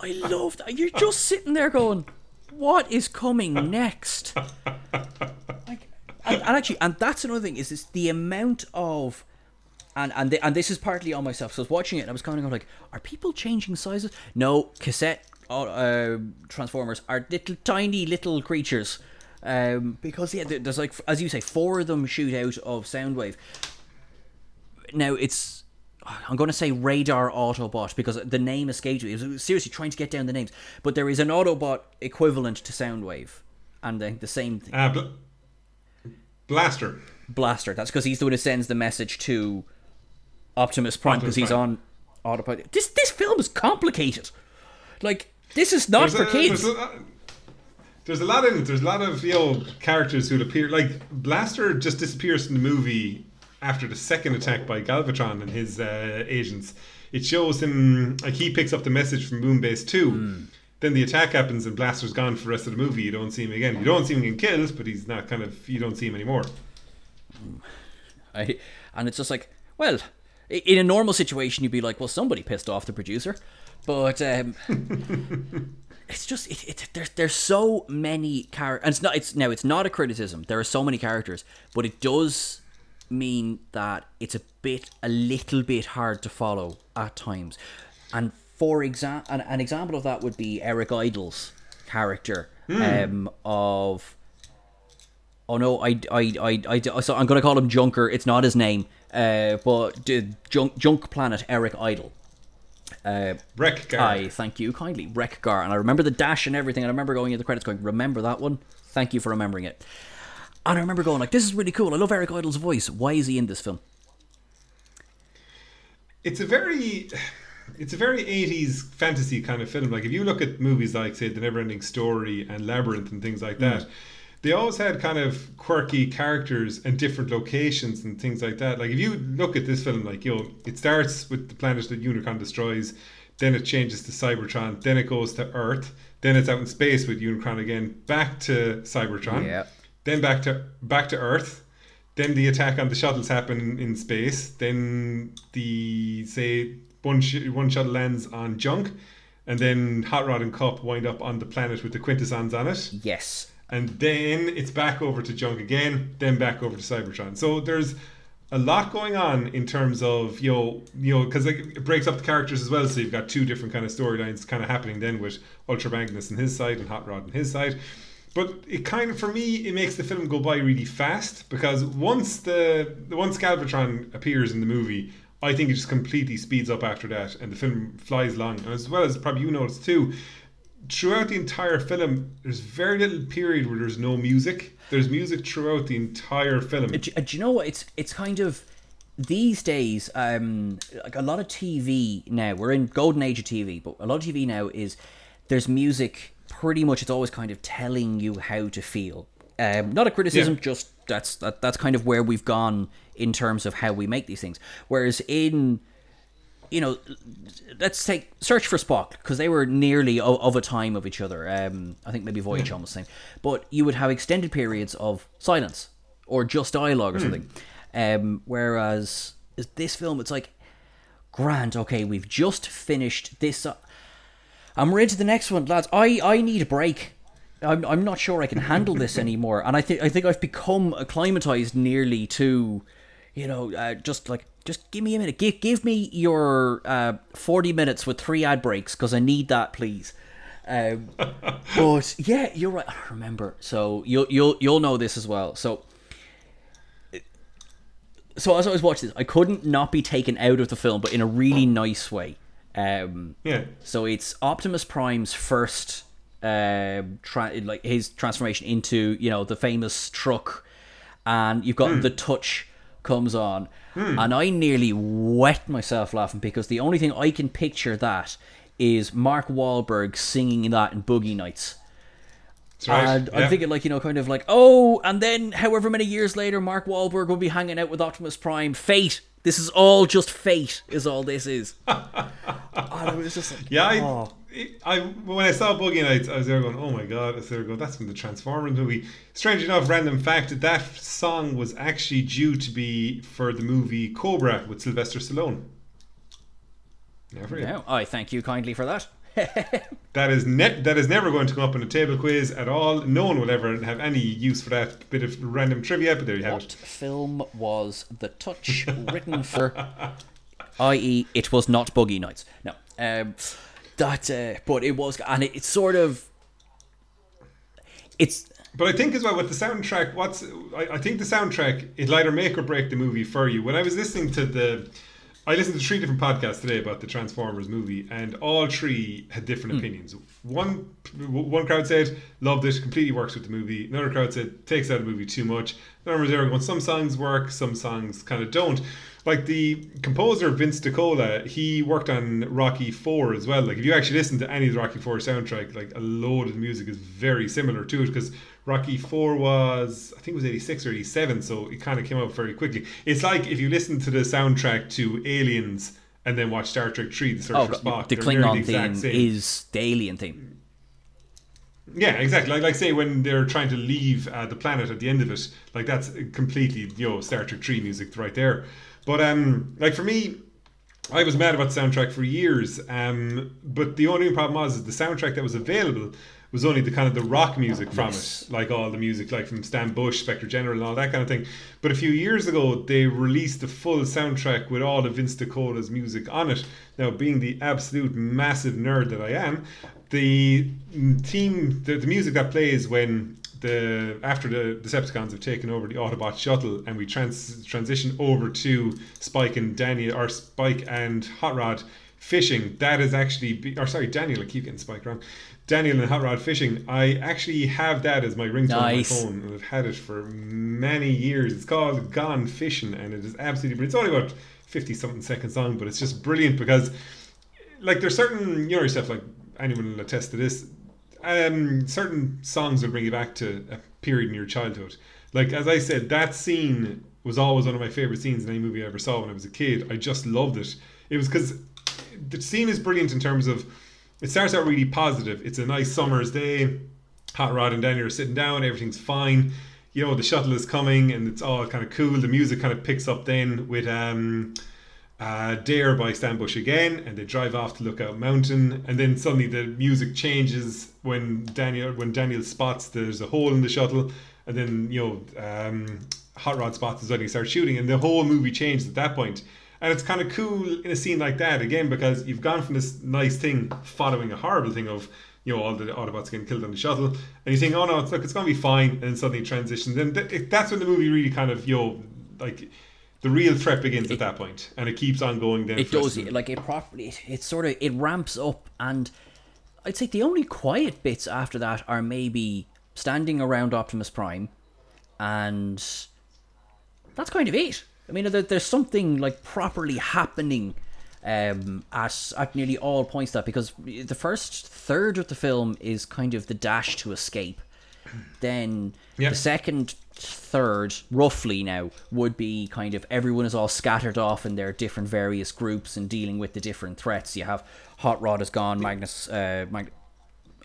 Speaker 1: I love that. You're just sitting there going, "What is coming next?" Like, and, and actually, and that's another thing is this the amount of and and th- and this is partly on myself. So I was watching it and I was kind of going like, are people changing sizes? No, cassette uh, uh, transformers are little tiny little creatures. Um, because yeah, there's like as you say, four of them shoot out of Soundwave. Now it's I'm going to say Radar Autobot because the name escaped me. I was seriously trying to get down the names, but there is an Autobot equivalent to Soundwave, and the, the same thing.
Speaker 2: Uh, Bl- Blaster.
Speaker 1: Blaster. That's because he's the one who sends the message to Optimus Prime because he's on autopilot. This this film is complicated. Like this is not for
Speaker 2: a,
Speaker 1: kids.
Speaker 2: There's a, there's a lot in it. There's a lot of you know characters who appear. Like Blaster just disappears from the movie after the second attack by Galvatron and his uh, agents. It shows him like he picks up the message from Moonbase Two.
Speaker 1: Hmm.
Speaker 2: Then the attack happens and Blaster's gone for the rest of the movie. You don't see him again. You don't see him getting killed, but he's not kind of. You don't see him anymore.
Speaker 1: I, and it's just like, well, in a normal situation, you'd be like, well, somebody pissed off the producer, but um, it's just it, it, there's there's so many characters, and it's not it's now it's not a criticism. There are so many characters, but it does mean that it's a bit a little bit hard to follow at times. And for example, an, an example of that would be Eric Idle's character um, of Oh no, I, I, I, I, so I'm gonna call him Junker. It's not his name, uh, but d- Junk, Junk Planet Eric Idle. Uh, Wreck-Gar. Thank you kindly, Wreck-Gar, and I remember the dash and everything. And I remember going into the credits, going, "Remember that one? Thank you for remembering it." And I remember going, "Like this is really cool. I love Eric Idle's voice. Why is he in this film?"
Speaker 2: it's a very it's a very 80s fantasy kind of film like if you look at movies like say the neverending story and labyrinth and things like that they always had kind of quirky characters and different locations and things like that like if you look at this film like you know it starts with the planet that unicron destroys then it changes to cybertron then it goes to earth then it's out in space with unicron again back to cybertron
Speaker 1: Yeah.
Speaker 2: then back to back to earth then the attack on the shuttles happen in space. Then the say one sh- one shuttle lands on junk, and then Hot Rod and Kup wind up on the planet with the quintessons on it.
Speaker 1: Yes,
Speaker 2: And then it's back over to junk again. Then back over to Cybertron. So there's a lot going on in terms of you know you know because it breaks up the characters as well. So you've got two different kind of storylines kind of happening then with Ultra Magnus on his side and Hot Rod on his side. But it kind of, for me, it makes the film go by really fast because once the once Galvatron appears in the movie, I think it just completely speeds up after that, and the film flies along. And as well as probably you noticed too, throughout the entire film, there's very little period where there's no music. There's music throughout the entire film.
Speaker 1: do, do you know what? It's it's kind of these days. Um, like a lot of TV now. We're in golden age of TV, but a lot of TV now is there's music. Pretty much, it's always kind of telling you how to feel. Um, not a criticism,
Speaker 2: Yeah.
Speaker 1: just that's that, that's kind of where we've gone in terms of how we make these things. Whereas in you know, let's take Search for Spock because they were nearly of, of a time of each other. Um, I think maybe Voyage almost the same, but you would have extended periods of silence or just dialogue or something. Um, whereas is this film, it's like, Grant, okay, we've just finished this. Uh, and we're into the next one, lads. I, I need a break. I'm, I'm not sure I can handle this anymore, and I think I think I've become acclimatized nearly to, you know, uh, just like just give me a minute. Give give me your uh, forty minutes with three ad breaks because I need that, please. Um, but yeah, you're right. I remember. So you'll you'll you'll know this as well. So so as I was watching this, I couldn't not be taken out of the film, but in a really nice way. Um,
Speaker 2: yeah.
Speaker 1: so it's Optimus Prime's first, um, tra- like his transformation into you know the famous truck, and you've got the touch comes on, hmm. and I nearly wet myself laughing because the only thing I can picture that is Mark Wahlberg singing that in Boogie Nights.
Speaker 2: Right.
Speaker 1: And
Speaker 2: yeah.
Speaker 1: I'm thinking, like, you know, kind of like, oh, and then however many years later, Mark Wahlberg will be hanging out with Optimus Prime. Fate. This is all just fate, is all this is. and I was just like,
Speaker 2: Yeah,
Speaker 1: oh.
Speaker 2: I when I saw Boogie Nights, I was there going, "Oh my god!" I was there going, "That's from the Transformers movie." Strange enough, random fact: that that song was actually due to be for the movie Cobra with Sylvester Stallone. Never.
Speaker 1: Now, I thank you kindly for that.
Speaker 2: that is ne- that is never going to come up in a table quiz at all. No one will ever have any use for that bit of random trivia. But there you have
Speaker 1: What
Speaker 2: it.
Speaker 1: film was The Touch written for? I.e., it was not Boogie Nights. No. Um, that, uh, but it was, and it, it's sort of. It's
Speaker 2: But I think as well with the soundtrack, what's I, I think the soundtrack it'll either make or break the movie for you. When I was listening to the, I listened to three different podcasts today about the Transformers movie, and all three had different opinions. One one crowd said loved it, completely works with the movie. Another crowd said takes out the movie too much. Another was there going some songs work, some songs kind of don't. Like the composer Vince DiCola, he worked on Rocky Four as well. Like if you actually listen to any of the Rocky Four soundtrack, like a load of the music is very similar to it because Rocky Four was I think it was eighty six or eighty seven, so it kind of came out very quickly. It's like if you listen to the soundtrack to Aliens and then watch Star Trek Three: The Search
Speaker 1: oh,
Speaker 2: for Spock.
Speaker 1: the Klingon
Speaker 2: exact
Speaker 1: theme
Speaker 2: same.
Speaker 1: is the alien theme.
Speaker 2: Yeah, exactly. Like, like say when they're trying to leave uh, the planet at the end of it, like that's completely you know Star Trek Three music right there. But um, like for me, I was mad about the soundtrack for years. Um, but the only problem was is the soundtrack that was available was only the kind of the rock music from
Speaker 1: Yes.
Speaker 2: it, like all the music like from Stan Bush, Spectre General, and all that kind of thing. But a few years ago, they released the full soundtrack with all of Vince DiCola's music on it. Now, being the absolute massive nerd that I am, the theme, the, the music that plays when the after the Decepticons have taken over the Autobot shuttle and we trans, transition over to Spike and Daniel or Spike and Hot Rod fishing. That is actually, be, or sorry, Daniel. I keep getting Spike wrong. Daniel and Hot Rod fishing. I actually have that as my ringtone
Speaker 1: Nice.
Speaker 2: on my phone, and I've had it for many years. It's called Gone Fishing, and it is absolutely. But it's only about fifty something seconds long, but it's just brilliant because, like, there's certain you know yourself like anyone will attest to this. Um, certain songs will bring you back to a period in your childhood. Like as I said, that scene was always one of my favorite scenes in any movie I ever saw when I was a kid. I just loved it. It was because the scene is brilliant in terms of it starts out really positive. It's a nice summer's day. Hot Rod and Daniel are sitting down. Everything's fine. You know the shuttle is coming, and it's all kind of cool. The music kind of picks up then with um, uh, Dare by Stan Bush again, and they drive off to Lookout Mountain, and then suddenly the music changes when Daniel when Daniel spots there's a hole in the shuttle, and then you know um, Hot Rod spots it suddenly starts shooting, and the whole movie changes at that point. And it's kind of cool in a scene like that again because you've gone from this nice thing following a horrible thing of you know all the Autobots getting killed on the shuttle, and you think, oh no, it's look, it's gonna be fine, and then suddenly it transitions, and th- that's when the movie really kind of you know like the real threat begins at that point, and it keeps on going. Then
Speaker 1: It
Speaker 2: for the rest
Speaker 1: does.
Speaker 2: the-
Speaker 1: Like it properly. It, it sort of it ramps up, and I'd say the only quiet bits after that are maybe standing around Optimus Prime, and that's kind of it. I mean, there, there's something like properly happening um, at at nearly all points. That because the first third of the film is kind of the dash to escape. Then
Speaker 2: Yeah.
Speaker 1: the second third, roughly now, would be kind of everyone is all scattered off in their different various groups and dealing with the different threats. You have Hot Rod is gone, Magnus, uh, Mag-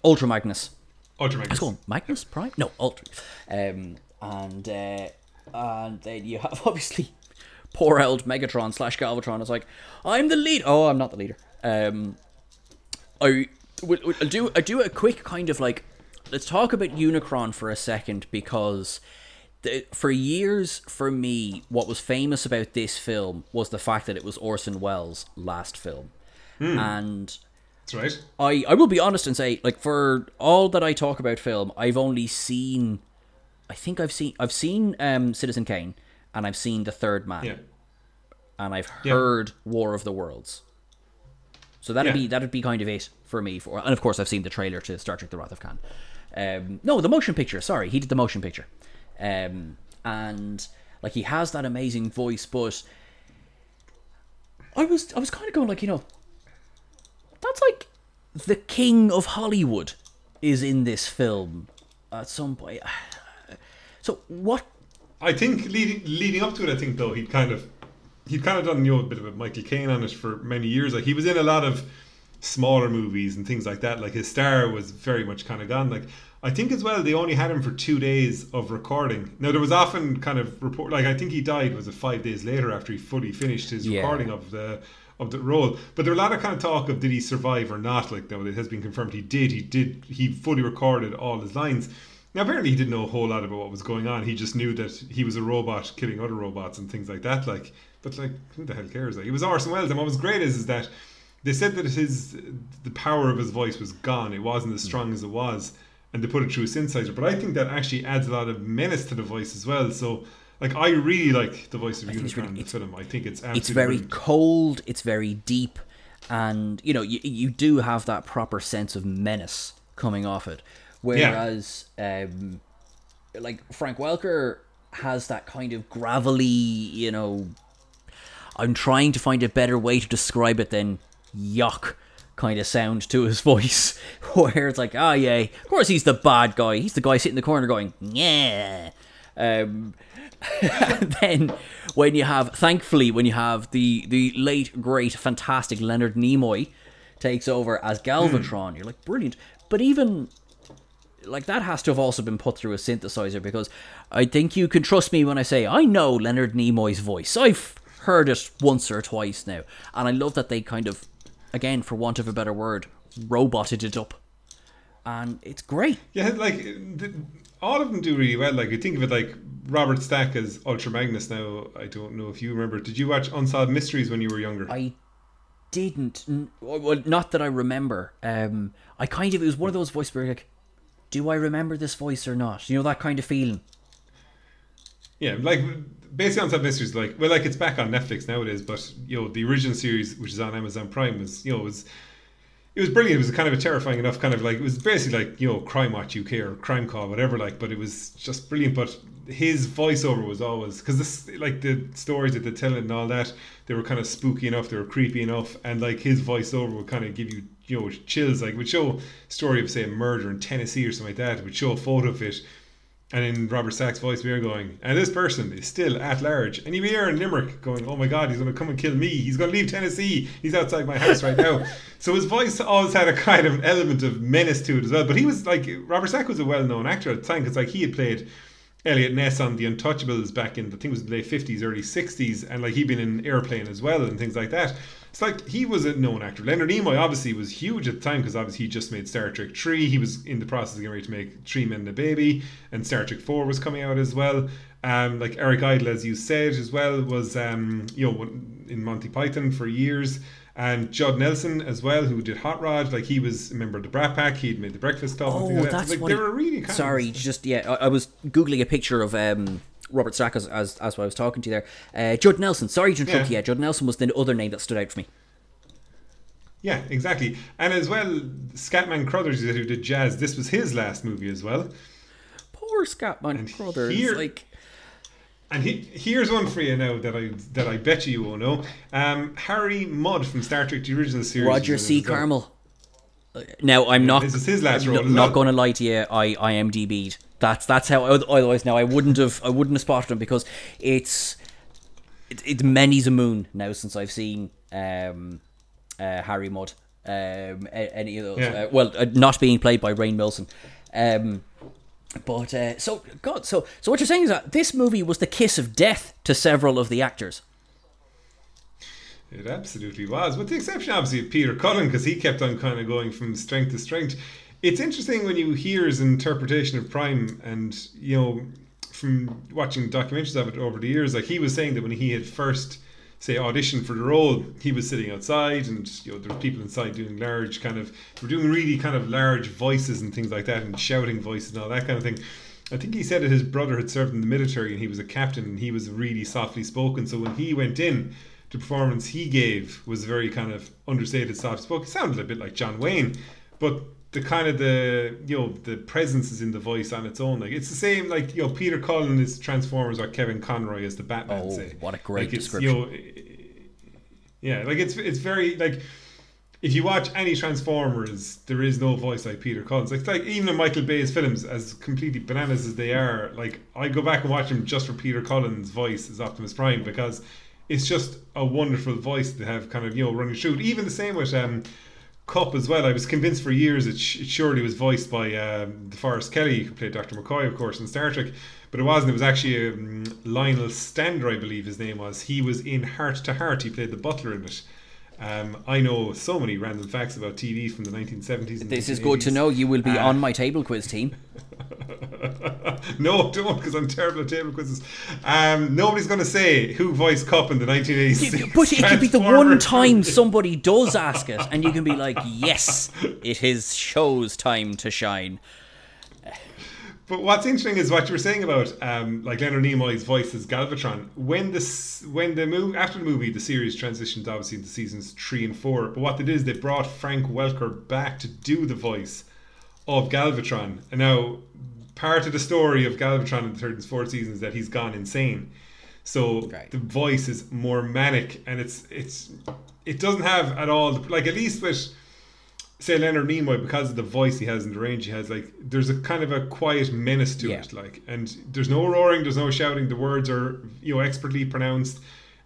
Speaker 1: Ultra Magnus.
Speaker 2: Ultra Magnus.
Speaker 1: Go Magnus Prime? No, Ultra. Um, and uh, and then you have obviously poor old Megatron slash Galvatron is like, I'm the lead. Oh, I'm not the leader. Um, I will I'll do I do a quick kind of like let's talk about Unicron for a second because the, for years for me what was famous about this film was the fact that it was Orson Welles' last film. And
Speaker 2: That's right.
Speaker 1: I, I will be honest and say like for all that I talk about film, I've only seen I think I've seen I've seen um Citizen Kane and I've seen The Third Man
Speaker 2: Yeah.
Speaker 1: and I've
Speaker 2: Yeah.
Speaker 1: heard War of the Worlds. So that'd
Speaker 2: Yeah.
Speaker 1: be that'd be kind of it for me. For and of course I've seen the trailer to Star Trek: The Wrath of Khan. Um, no, the motion picture. Sorry, he did the motion picture, um, and like he has that amazing voice. But I was I was kind of going like you know, that's like the king of Hollywood is in this film at some point. So what
Speaker 2: I think leading leading up to it, I think though he'd kind of he'd kind of done you know a bit of a Michael Caine on it for many years. Like he was in a lot of smaller movies and things like that. Like his star was very much kind of gone. Like I think as well they only had him for two days of recording. Now there was often kind of report like I think he died was it five days later after he fully finished his
Speaker 1: Yeah.
Speaker 2: recording of the of the role. But there were a lot of kind of talk of did he survive or not. Like now it has been confirmed he did. He did. He fully recorded all his lines. Now apparently he didn't know a whole lot about what was going on. He just knew that he was a robot killing other robots and things like that. Like, but like who the hell cares? Like, he was Orson Welles, and what was great is is that they said that his the power of his voice was gone. It wasn't as strong as it was, and they put it through a synthesizer. But I think that actually adds a lot of menace to the voice as well. So. Like I really like the voice of Unicron
Speaker 1: really-
Speaker 2: in the film. I think it's absolutely
Speaker 1: it's very
Speaker 2: brilliant.
Speaker 1: cold it's very deep and you know you, you do have that proper sense of menace coming off it whereas um like frank welker has that kind of gravelly you know i'm trying to find a better way to describe it than yuck kind of sound to his voice where it's like ah yeah of course he's the bad guy. He's the guy sitting in the corner going yeah. Um and then when you have thankfully when you have the the late great fantastic leonard nimoy takes over as galvatron you're like brilliant. But even like that has to have also been put through a synthesizer because i think you can trust me when i say i know leonard nimoy's voice. I've heard it once or twice now. And i love that they kind of again for want of a better word roboted it up and it's great
Speaker 2: Yeah, like the, all of them do really well. Like you think of it like Robert Stack as Ultra Magnus. Now I don't know if you remember. Did you watch Unsolved Mysteries when you were younger?
Speaker 1: I didn't. Well, not that I remember. Um, I kind of it was one of those voices where you're like, do I remember this voice or not? You know that kind of feeling.
Speaker 2: Yeah, like basically Unsolved Mysteries. Like well, like it's back on Netflix nowadays. But you know the original series, which is on Amazon Prime, was you know was. It was brilliant. It was kind of a terrifying enough kind of like it was basically like you know Crime Watch UK or Crime Call whatever like, but it was just brilliant. But his voiceover was always because this like the stories that they tell and all that they were kind of spooky enough, they were creepy enough, and like his voiceover would kind of give you you know chills. Like would show story of say a murder in Tennessee or something like that. It would show a photo of it, and in Robert Stack's voice, we are going, and this person is still at large. And you hear in Limerick going, oh my God, he's going to come and kill me. He's going to leave Tennessee. He's outside my house right now. so his voice always had a kind of element of menace to it as well. But he was like, Robert Stack was a well known actor at the time because like he had played Eliot Ness on The Untouchables back in, I think it was the late 50s, early 60s. And like he'd been in Airplane as well and things like that. It's like he was a known actor. Leonard Nimoy obviously was huge at the time because obviously he just made Star Trek 3. He was in the process of getting ready to make Three Men and a Baby, and Star Trek 4 was coming out as well. Um, like Eric Idle, as you said as well, was um, you know in Monty Python for years. And Judd Nelson as well, who did Hot Rod, like he was a member of the Brat Pack. He'd made the Breakfast Club.
Speaker 1: Oh,
Speaker 2: like that.
Speaker 1: that's
Speaker 2: so, like,
Speaker 1: what.
Speaker 2: they
Speaker 1: he-
Speaker 2: were really kind
Speaker 1: sorry,
Speaker 2: Of,
Speaker 1: just yeah. I, I was googling a picture of um, Robert Stack as, as as I was talking to you there. Uh, Judd Nelson. Sorry to interrupt.
Speaker 2: Yeah.
Speaker 1: Yeah. Judd Nelson was the other name that stood out for me.
Speaker 2: yeah, exactly. And as well, Scatman Crothers, who did Jazz, this was his last movie as well.
Speaker 1: Poor Scatman
Speaker 2: And
Speaker 1: Crothers.
Speaker 2: here-
Speaker 1: like
Speaker 2: And he, here's one for you now that I that I bet you you won't know. Um, Harry Mudd from Star Trek: The Original Series.
Speaker 1: Roger C. Carmel. Now I'm not.
Speaker 2: this is his last role
Speaker 1: not, not going to lie to you. I I IMDb'd. That's that's how. Otherwise, now I wouldn't have. I wouldn't have spotted him because it's it, it's many's a moon now since I've seen um, uh, Harry Mudd. Um, any of those.
Speaker 2: Yeah.
Speaker 1: Uh, well, uh, not being played by Rainn Wilson. Um, but uh, so God, so so what you're saying is that this movie was the kiss of death to several of the actors.
Speaker 2: It absolutely was, with the exception obviously of Peter Cullen because he kept on kind of going from strength to strength. It's interesting when you hear his interpretation of Prime, and you know, from watching documentaries of it over the years, like he was saying that when he had first say auditioned for the role, he was sitting outside, and you know there were people inside doing large kind of, were doing really kind of large voices and things like that, and shouting voices and all that kind of thing. I think he said that his brother had served in the military and he was a captain and he was really softly spoken. So when he went in, the performance he gave was very kind of understated, soft spoken. It sounded a bit like John Wayne, but the kind of the you know the presence is in the voice on its own. Like it's the same. Like you know Peter Cullen is Transformers or Kevin Conroy is the Batman.
Speaker 1: Oh,
Speaker 2: say
Speaker 1: what a great
Speaker 2: like
Speaker 1: description.
Speaker 2: You know, yeah, like it's it's very like if you watch any Transformers, there is no voice like Peter Cullen's. Like, like even in Michael Bay's films, as completely bananas as they are, like I go back and watch them just for Peter Cullen's voice as Optimus Prime because it's just a wonderful voice to have kind of you know running through. it. Even the same with um, Kup as well. I was convinced for years it, sh- it surely was voiced by um, Forest Kelley who played Dr. McCoy, of course, in Star Trek, but it wasn't. It was actually um, Lionel Stander, I believe his name was. He was in Hart to Hart. He played the butler in it. Um, I know so many random facts about TV from the 1970s. And
Speaker 1: This is good to know. You will be
Speaker 2: Uh,
Speaker 1: on my table quiz team.
Speaker 2: no, don't, because I'm terrible at table quizzes. Um, nobody's going to say who voiced Kup in the 1980s.
Speaker 1: But it could be the one time somebody does ask it, and you can be like, "Yes, it is show's time to shine."
Speaker 2: But what's interesting is what you were saying about um, like Leonard Nimoy's voice as Galvatron. When this, when the move after the movie, the series transitioned obviously into seasons three and four. But what they did is they brought Frank Welker back to do the voice of Galvatron. And now part of the story of Galvatron in the third and fourth seasons is that he's gone insane. So
Speaker 1: Right.
Speaker 2: the voice is more manic, and it's it's it doesn't have at all like at least with say Leonard Nimoy because of the voice he has and the range he has like there's a kind of a quiet menace to
Speaker 1: Yeah.
Speaker 2: it like and there's no roaring there's no shouting. The words are you know expertly pronounced.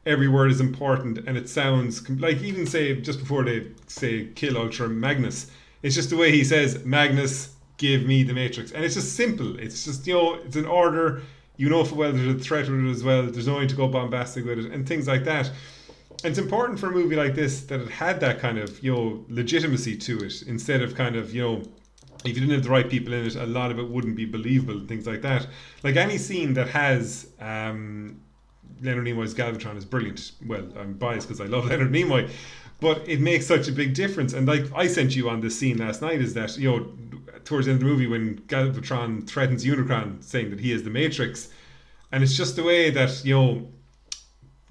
Speaker 2: Every word is important and it sounds like even say just before they say kill Ultra Magnus it's just the way he says Magnus give me the Matrix. And it's just simple. It's just you know it's an order. You know for well there's a threat with it as well. There's no need to go bombastic with it and things like that it's important for a movie like this that it had that kind of you know legitimacy to it instead of kind of you know if you didn't have the right people in it a lot of it wouldn't be believable and things like that. Like any scene that has um Leonard Nimoy's Galvatron is brilliant. Well I'm biased because I love Leonard Nimoy but it makes such a big difference. And like I sent you on this scene last night is that you know towards the end of the movie when Galvatron threatens Unicron saying that he is the Matrix and it's just the way that you know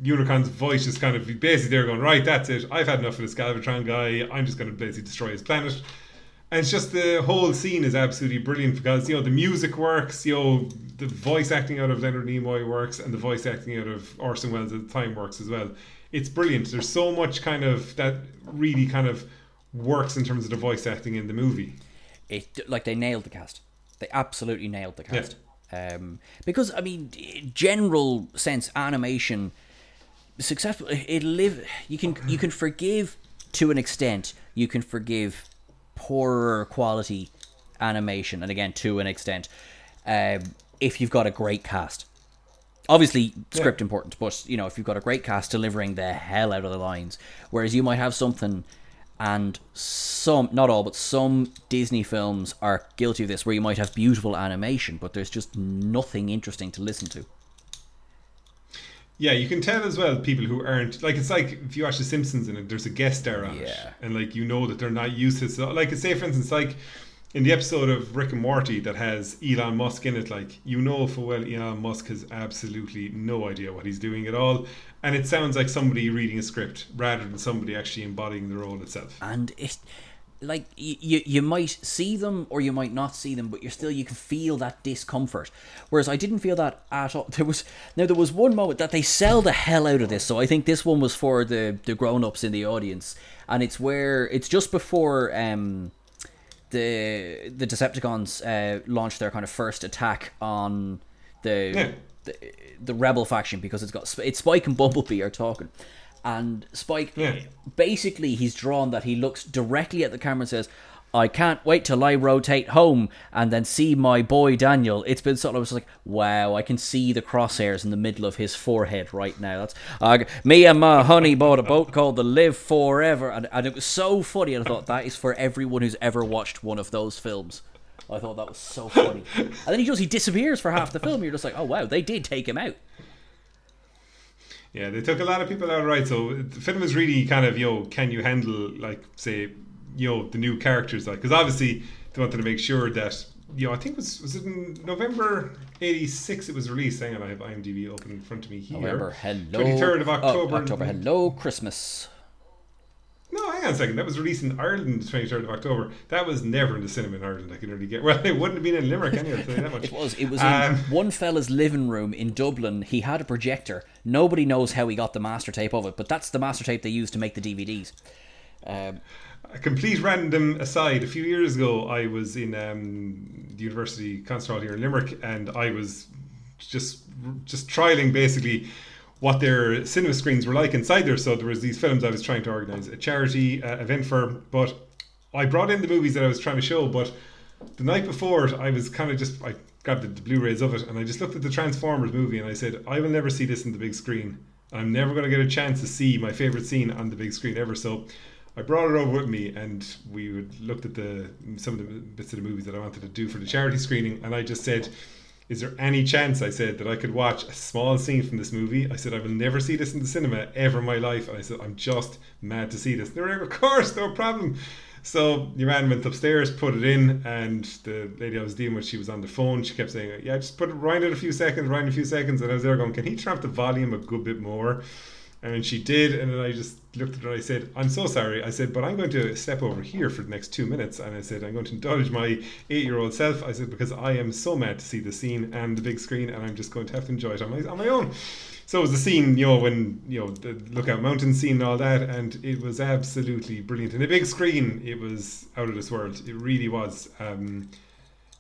Speaker 2: Unicron's voice is kind of basically they're going right. That's it. I've had enough of this Galvatron guy. I'm just going to basically destroy his planet. And it's just the whole scene is absolutely brilliant because you know the music works, you know the voice acting out of Leonard Nimoy works, and the voice acting out of Orson Welles at the time works as well. It's brilliant. There's so much kind of that really kind of works in terms of the voice acting in the movie.
Speaker 1: it like they nailed the cast. They absolutely nailed the cast. Um, because I mean, general sense animation successful. It live. You can you can forgive to an extent. You can forgive poorer quality animation, and again to an extent, um, if you've got a great cast. Obviously, script important, but you know if you've got a great cast delivering the hell out of the lines, whereas you might have something and some not all but some disney films are guilty of this where you might have beautiful animation but there's just nothing interesting to listen to
Speaker 2: Yeah, you can tell as well people who aren't like it's like if you watch The Simpsons and there's a guest star on it, and like you know that they're not used to it. So, like say for instance, like in the episode of Rick and Morty that has Elon Musk in it, like you know full well Elon Musk has absolutely no idea what he's doing at all, and it sounds like somebody reading a script rather than somebody actually embodying the role itself.
Speaker 1: and it like you, you might see them or you might not see them but you're still you can feel that discomfort. Whereas i didn't feel that at all. There was now there was one moment that they sell the hell out of this. So i think this one was for the the grown-ups in the audience. And it's where it's just before um the the decepticons uh launch their kind of first attack on the
Speaker 2: Yeah.
Speaker 1: the, the rebel faction because it's got it's Spike and Bumblebee are talking, and Spike
Speaker 2: Yeah.
Speaker 1: basically he's drawn that he looks directly at the camera and says. I can't wait till I rotate home and then see my boy Daniel. It's been sort of I was like, wow, I can see the crosshairs in the middle of his forehead right now. That's uh, me and my honey bought a boat called the Live Forever, and, and it was so funny. And I thought that is for everyone who's ever watched one of those films. I thought that was so funny. And then he just he disappears for half the film. You're just like, oh wow, they did take him out.
Speaker 2: Yeah, they took a lot of people out right. So the film is really kind of, you know, can you handle like say, you know, the new characters like because obviously they wanted to make sure that you know I think it was was it in November '86 it was released. Hang on, I have IMDb open in front of me here.
Speaker 1: November, hello.
Speaker 2: 23rd of
Speaker 1: oh,
Speaker 2: October.
Speaker 1: October, hello, Christmas.
Speaker 2: No, hang on a second. That was released in Ireland, the 23rd of October. That was never in the cinema in Ireland. I can really get. Well, it wouldn't have been in Limerick anyway. I'll tell you that much.
Speaker 1: It was. It was in
Speaker 2: Um,
Speaker 1: one fella's living room in Dublin. He had a projector. Nobody knows how he got the master tape of it, but that's the master tape they used to make the DVDs. Um,
Speaker 2: a complete random aside. A few years ago, I was in um, the University Concert Hall here in Limerick, and I was just just trialing basically what their cinema screens were like inside there. So there was these films I was trying to organise a charity uh, event for, but I brought in the movies that I was trying to show, but the night before I was kind of just I grabbed the, the Blu-rays of it and I just looked at the Transformers movie and I said I will never see this in the big screen. I'm never going to get a chance to see my favorite scene on the big screen ever. So I brought it over with me, and we looked at the some of the bits of the movies that I wanted to do for the charity screening, and I just said. Is there any chance, I said, that I could watch a small scene from this movie? I said, I will never see this in the cinema ever in my life. And I said, I'm just mad to see this. And they were like, Of course, no problem. So your man went upstairs, put it in, and the lady I was dealing with, she was on the phone. She kept saying, "Yeah, just put it right in a few seconds, right in a few seconds." And I was there going, "Can he turn up the volume a good bit more?" And she did, and then I just looked at her and I said, I'm so sorry. I said, but I'm going to step over here for the next two minutes. And I said, I'm going to indulge my eight year old self. I said, because I am so mad to see the scene and the big screen, and I'm just going to have to enjoy it on my, on my own. So it was the scene, you know, when, you know, the Lookout Mountain scene and all that, and it was absolutely brilliant. And the big screen, it was out of this world. It really was. Um,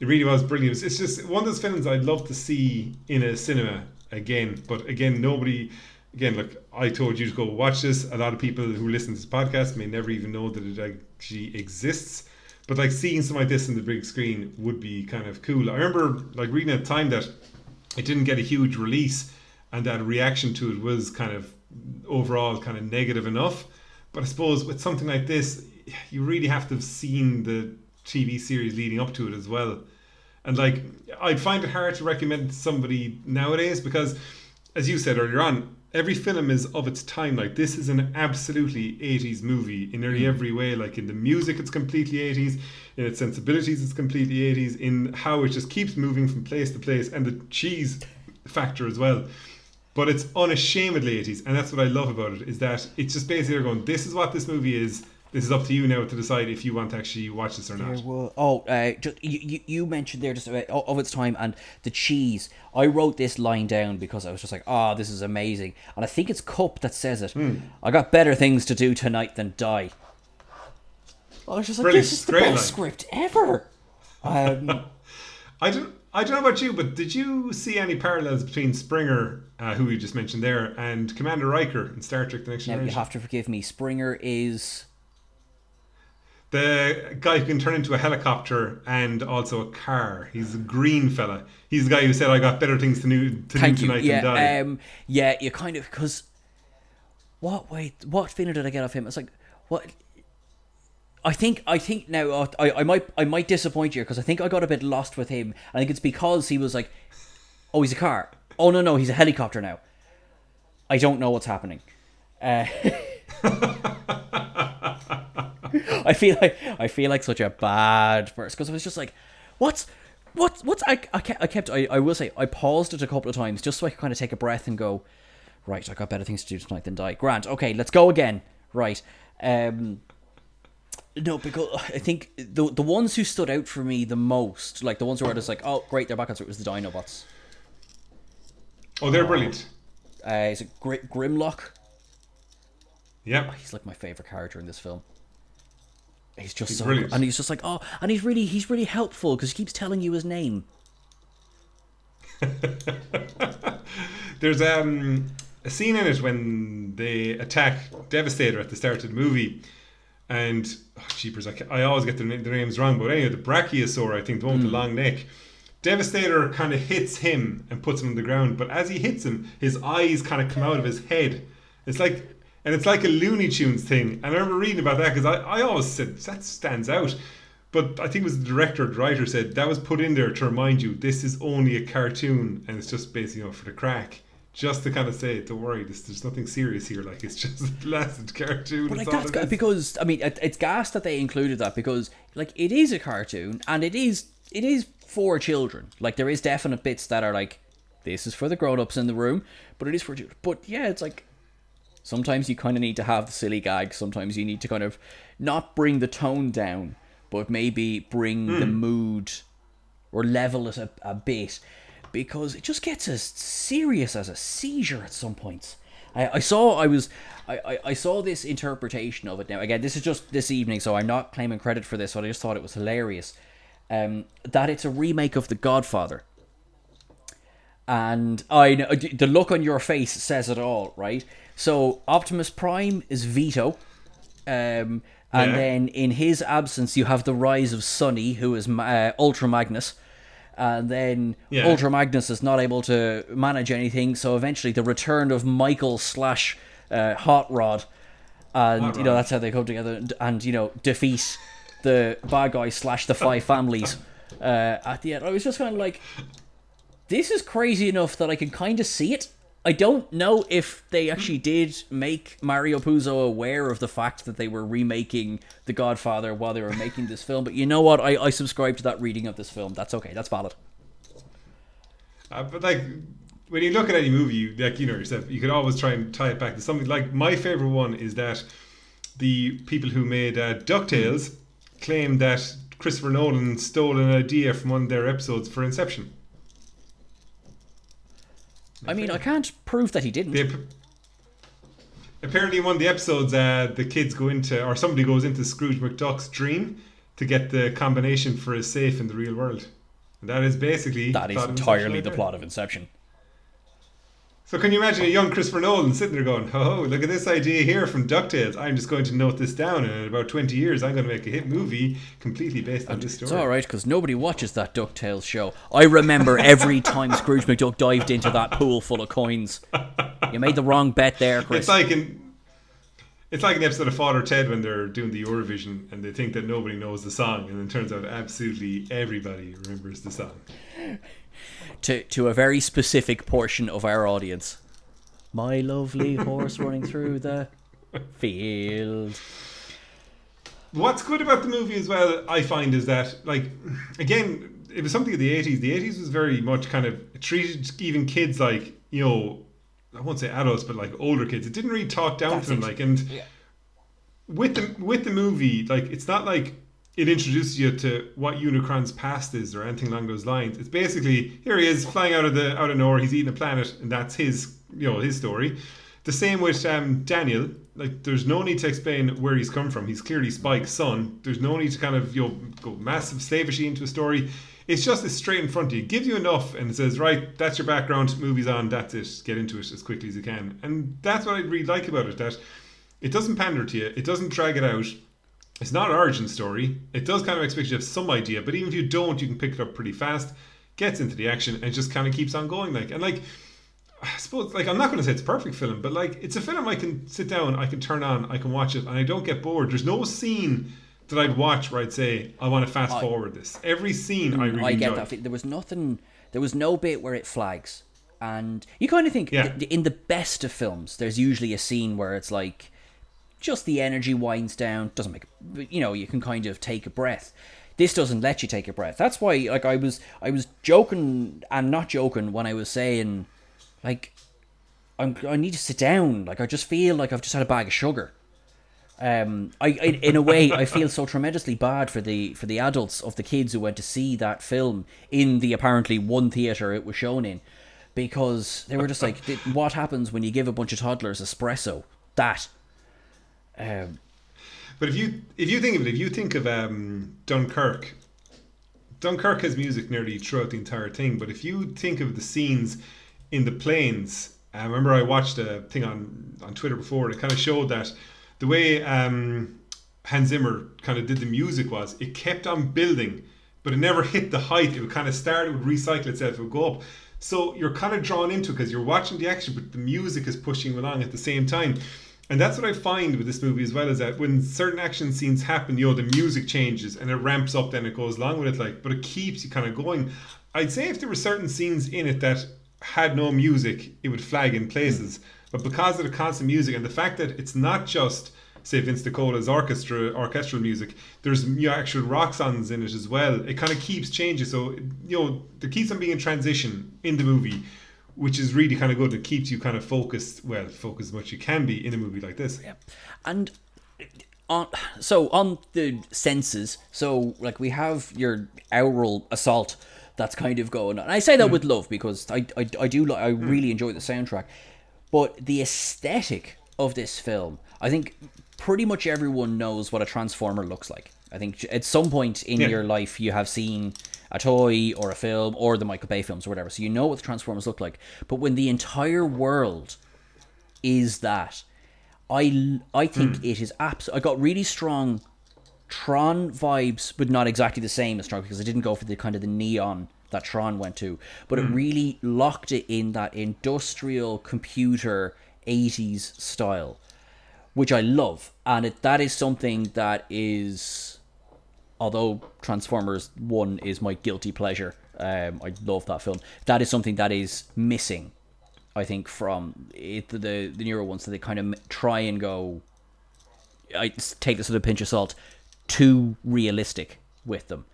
Speaker 2: it really was brilliant. It's just one of those films I'd love to see in a cinema again. But again, nobody again, look, I told you to go watch this. A lot of people who listen to this podcast may never even know that it actually exists. But like seeing something like this in the big screen would be kind of cool. I remember like reading at the time that it didn't get a huge release and that reaction to it was kind of overall kind of negative enough. But I suppose with something like this, you really have to have seen the TV series leading up to it as well. And like, I'd find it hard to recommend somebody nowadays because, as you said earlier on, every film is of its time. Like this is an absolutely 80s movie in nearly mm. every way. Like in the music, it's completely 80s. In its sensibilities, it's completely 80s. In how it just keeps moving from place to place, and the cheese factor as well. But it's unashamedly 80s, and that's what I love about it. Is that it's just basically going, this is what this movie is this is up to you now to decide if you want to actually watch this or not.
Speaker 1: Oh, uh, just, you, you mentioned there just about, of its time and the cheese. I wrote this line down because I was just like, oh, this is amazing. And I think it's Kup that says it. Hmm. I got better things to do tonight than die. I was just like, Brilliant. this is the Great best line. script ever. Um,
Speaker 2: I don't. I don't know about you, but did you see any parallels between Springer, uh, who you just mentioned there, and Commander Riker in Star Trek: The Next Generation?
Speaker 1: Now you have to forgive me. Springer is
Speaker 2: the guy who can turn into a helicopter and also a car. He's a green fella. He's the guy who said, "I got better things to do, to do tonight
Speaker 1: yeah,
Speaker 2: than die."
Speaker 1: Um, yeah, you kind of because what? Wait, what feeling did I get off him? It's like what? I think I think now I, I might I might disappoint you because I think I got a bit lost with him. I think it's because he was like, "Oh, he's a car. Oh no, no, he's a helicopter now." I don't know what's happening. Uh, I feel like I feel like such a bad person because I was just like, what's what's what's I I kept I, kept I, I will say I paused it a couple of times just so I could kind of take a breath and go, right, I got better things to do tonight than die. Grant, okay, let's go again. Right. Um, no, because I think the the ones who stood out for me the most, like the ones where I was like, oh, great, they're back on it, was the Dinobots.
Speaker 2: Oh, they're brilliant.
Speaker 1: Uh, is it Gr- Grimlock?
Speaker 2: Yeah,
Speaker 1: he's like my favorite character in this film. He's just he's so, brilliant. and he's just like, oh, and he's really, he's really helpful because he keeps telling you his name.
Speaker 2: There's um, a scene in it when they attack Devastator at the start of the movie, and oh, jeepers, I, I always get the, the, names wrong, but anyway, the Brachiosaur, I think, the one with mm. the long neck. Devastator kind of hits him and puts him on the ground, but as he hits him, his eyes kind of come out of his head. It's like and it's like a Looney Tunes thing. And I remember reading about that because I, I always said that stands out. But I think it was the director or the writer said that was put in there to remind you this is only a cartoon and it's just basically you know, for the crack. Just to kind of say, don't worry, this, there's nothing serious here. Like it's just a blasted cartoon.
Speaker 1: But like that's it because I mean, it, it's gas that they included that because like it is a cartoon and it is it is for children. Like there is definite bits that are like this is for the grown-ups in the room, but it is for children. But yeah, it's like Sometimes you kind of need to have the silly gag. Sometimes you need to kind of not bring the tone down, but maybe bring mm. the hmm. mood or level it a, a bit because it just gets as serious as a seizure at some points. I, I saw I was I, I, I, saw this interpretation of it now. Again, this is just this evening, so I'm not claiming credit for this, but I just thought it was hilarious. Um, that it's a remake of The Godfather. And I know the look on your face says it all, right? So Optimus Prime is Vito. Um, and
Speaker 2: Yeah.
Speaker 1: then in his absence, you have the rise of Sonny, who is uh, Ultra Magnus. And then
Speaker 2: Yeah.
Speaker 1: Ultra Magnus is not able to manage anything, so eventually the return of Michael slash uh, Hot Rod, and
Speaker 2: Hot
Speaker 1: you know
Speaker 2: Rod.
Speaker 1: that's how they come together and, and you know defeat the bad guy slash the five families uh, at the end. I was just kind of like, this is crazy enough that I can kind of see it. I don't know if they actually did make Mario Puzo aware of the fact that they were remaking The Godfather while they were making this film, but you know what? I, I subscribe to that reading of this film. That's okay. That's valid.
Speaker 2: Uh, but like when you look at any movie, you, like you know yourself, you could always try and tie it back to something. Like my favorite one is that the people who made uh, Ducktales claimed that Christopher Nolan stole an idea from one of their episodes for Inception.
Speaker 1: I mean, I can't prove that he didn't.
Speaker 2: They, apparently, in one of the episodes, uh, the kids go into, or somebody goes into Scrooge McDuck's dream to get the combination for his safe in the real world. And that is basically
Speaker 1: that is
Speaker 2: plot of Inception
Speaker 1: entirely the plot of Inception.
Speaker 2: So can you imagine a young Christopher Nolan sitting there going, "Oh, look at this idea here from Ducktales. I'm just going to note this down, and in about 20 years, I'm going to make a hit movie completely based on this story."
Speaker 1: It's all right because nobody watches that Ducktales show. I remember every time Scrooge McDuck dived into that pool full of coins. You made the wrong bet there, Chris.
Speaker 2: It's like in it's like an episode of Father Ted when they're doing the Eurovision and they think that nobody knows the song, and it turns out absolutely everybody remembers the song.
Speaker 1: To to a very specific portion of our audience. My lovely horse running through the field.
Speaker 2: What's good about the movie as well, I find, is that like again, it was something of the eighties. The eighties was very much kind of treated even kids like you know, I won't say adults, but like older kids. It didn't really talk down
Speaker 1: That's
Speaker 2: to them, like and
Speaker 1: Yeah.
Speaker 2: with the with the movie, like it's not like it introduces you to what Unicron's past is or anything along those lines. It's basically here he is flying out of the out of nowhere. He's eating a planet, and that's his you know his story. The same with um, Daniel. Like, there's no need to explain where he's come from. He's clearly Spike's son. There's no need to kind of you know go massive slavishly into a story. It's just it's straight in front of you. It gives you enough, and it says, right, that's your background. Movies on. That's it. Get into it as quickly as you can. And that's what I really like about it. That it doesn't pander to you. It doesn't drag it out. It's not an origin story. It does kind of expect you to have some idea, but even if you don't, you can pick it up pretty fast. Gets into the action and just kind of keeps on going. Like and like, I suppose like I'm not going to say it's a perfect film, but like it's a film I can sit down, I can turn on, I can watch it, and I don't get bored. There's no scene that I'd watch where I'd say I want to fast
Speaker 1: I-
Speaker 2: forward this. Every scene I mm, really
Speaker 1: I get
Speaker 2: enjoy.
Speaker 1: that. There was nothing. There was no bit where it flags, and you kind of think
Speaker 2: Yeah.
Speaker 1: th- in the best of films, there's usually a scene where it's like just the energy winds down. Doesn't make you know you can kind of take a breath. This doesn't let you take a breath. That's why like I was I was joking and not joking when I was saying like I'm, I need to sit down. Like I just feel like I've just had a bag of sugar. Um, I, I in a way I feel so tremendously bad for the for the adults of the kids who went to see that film in the apparently one theater it was shown in, because they were just like, what happens when you give a bunch of toddlers espresso? That. Um,
Speaker 2: But if you if you think of it, if you think of um, Dunkirk, Dunkirk has music nearly throughout the entire thing. But if you think of the scenes in the planes, I remember I watched a thing on on Twitter before. And it kind of showed that the way um, Hans Zimmer kind of did the music was it kept on building, but it never hit the height. It would kind of start, it would recycle itself, it would go up. So you're kind of drawn into it because you're watching the action, but the music is pushing along at the same time. And that's what I find with this movie as well is that when certain action scenes happen, you know, the music changes and it ramps up, then it goes along with it, like, but it keeps you kind of going. I'd say if there were certain scenes in it that had no music, it would flag in places. But because of the constant music and the fact that it's not just say Vince DiCola's orchestra orchestral music, there's you know, actual rock songs in it as well. It kind of keeps changing. So you know, there keeps on being a transition in the movie, which is really kind of good. It keeps you kind of focused, well, focused as much as you can be in a movie like this.
Speaker 1: Yeah. And uh, on so on the senses, so like we have your aural assault that's kind of going on. And I say that mm. with love because I I, I do li- I mm. really enjoy the soundtrack. But the aesthetic of this film, I think pretty much everyone knows what a transformer looks like. I think at some point in
Speaker 2: Yeah.
Speaker 1: your life you have seen a toy or a film or the Michael Bay films or whatever. So you know what the Transformers look like. But when the entire world is that, I I think hmm. it is abs. I got really strong Tron vibes, but not exactly the same as Tron because I didn't go for the kind of the neon that Tron went to, but it hmm. really locked it in that industrial computer 80s style, which I love, and it, that is something that is, although Transformers One is my guilty pleasure, um, I love that film. That is something that is missing, I think, from it, the the newer ones. that they kind of try and go. I take this with a pinch of salt. Too realistic with them.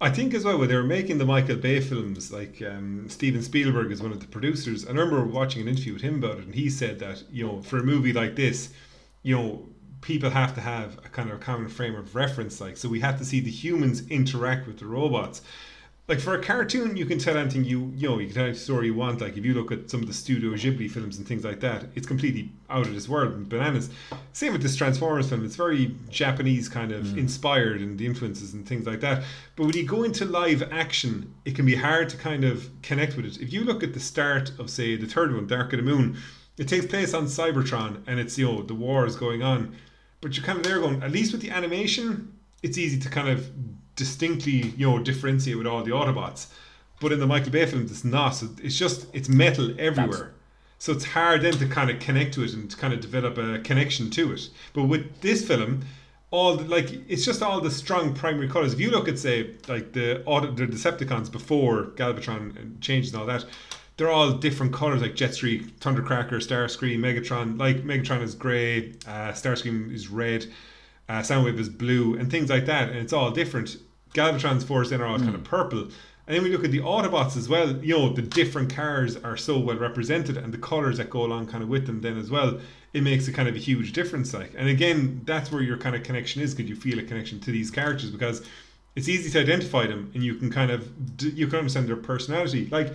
Speaker 2: I think as well when they were making the Michael Bay films, like um, Steven Spielberg is one of the producers. I remember watching an interview with him about it, and he said that you know for a movie like this, you know people have to have a kind of a common frame of reference. Like so, we have to see the humans interact with the robots like for a cartoon, you can tell anything you you know you can tell any story you want. Like if you look at some of the Studio Ghibli films and things like that, it's completely out of this world and bananas. Same with this Transformers film; it's very Japanese kind of mm. inspired and the influences and things like that. But when you go into live action, it can be hard to kind of connect with it. If you look at the start of say the third one, Dark of the Moon, it takes place on Cybertron and it's you know the war is going on, but you're kind of there going at least with the animation, it's easy to kind of distinctly, you know, differentiate with all the Autobots. But in the Michael Bay films, it's not. It's just it's metal everywhere. That's... So it's hard then to kind of connect to it and to kind of develop a connection to it. But with this film, all the, like it's just all the strong primary colors. If you look at say like the the Decepticons before Galvatron changes and all that, they're all different colors like Jetstream, Thundercracker, Starscream, Megatron. Like Megatron is grey, uh, Starscream is red uh, Soundwave is blue, and things like that, and it's all different. Galvatron's force then are all mm. kind of purple. And then we look at the Autobots as well, you know, the different cars are so well represented and the colours that go along kind of with them then as well. It makes a kind of a huge difference. Like, and again, that's where your kind of connection is because you feel a connection to these characters because it's easy to identify them and you can kind of you can understand their personality. Like,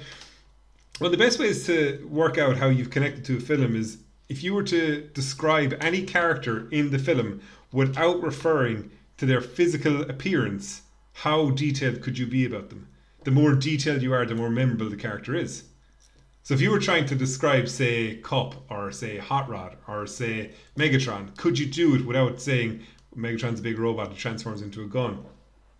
Speaker 2: well, the best ways to work out how you've connected to a film is if you were to describe any character in the film without referring to their physical appearance, how detailed could you be about them? The more detailed you are, the more memorable the character is. So if you were trying to describe, say, Kup or say Hot Rod or say Megatron, could you do it without saying Megatron's a big robot that transforms into a gun?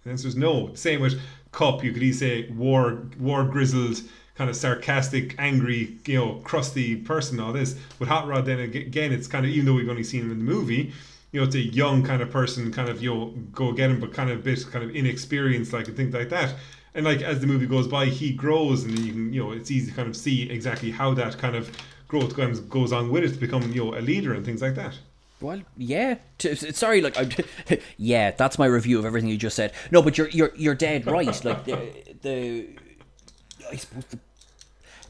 Speaker 2: The answer is no. Same with Kup, you could easily say war war grizzled, kind of sarcastic, angry, you know, crusty person. All this with Hot Rod, then again, it's kind of even though we've only seen him in the movie, you know, it's a young kind of person, kind of you know, go get him, but kind of a bit kind of inexperienced, like and things like that. And like as the movie goes by, he grows, and you can you know, it's easy to kind of see exactly how that kind of growth goes on with it to become you know a leader and things like that.
Speaker 1: Well, yeah. Sorry, like, I, yeah, that's my review of everything you just said. No, but you're you're you're dead right. Like the the, I suppose the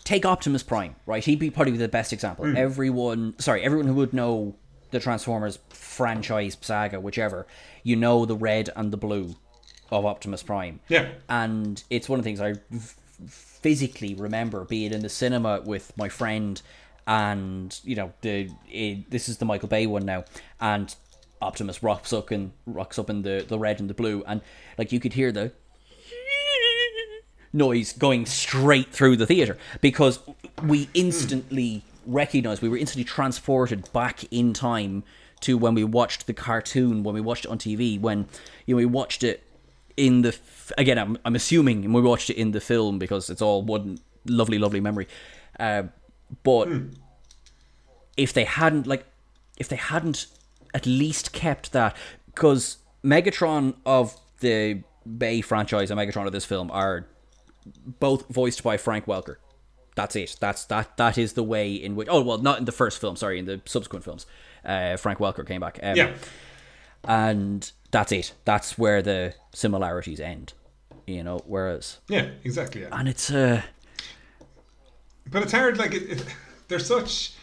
Speaker 1: take Optimus Prime, right? He'd be probably the best example. Mm. Everyone, sorry, everyone who would know the Transformers franchise saga, whichever, you know the red and the blue of Optimus Prime.
Speaker 2: Yeah.
Speaker 1: And it's one of the things I physically remember being in the cinema with my friend and you know the it, this is the Michael Bay one now and Optimus rocks up and rocks up in the the red and the blue and like you could hear the noise going straight through the theater because we instantly recognized, we were instantly transported back in time to when we watched the cartoon, when we watched it on TV, when you know we watched it in the again. I'm I'm assuming and we watched it in the film because it's all one lovely, lovely memory. Uh, but mm. if they hadn't like, if they hadn't at least kept that, because Megatron of the Bay franchise and Megatron of this film are both voiced by Frank Welker that's it. That's that. That is the way in which. Oh well, not in the first film. Sorry, in the subsequent films, uh, Frank Welker came back.
Speaker 2: Um, yeah,
Speaker 1: and that's it. That's where the similarities end. You know, whereas
Speaker 2: yeah, exactly. Yeah.
Speaker 1: And it's uh,
Speaker 2: but it's hard. Like it, it, they're such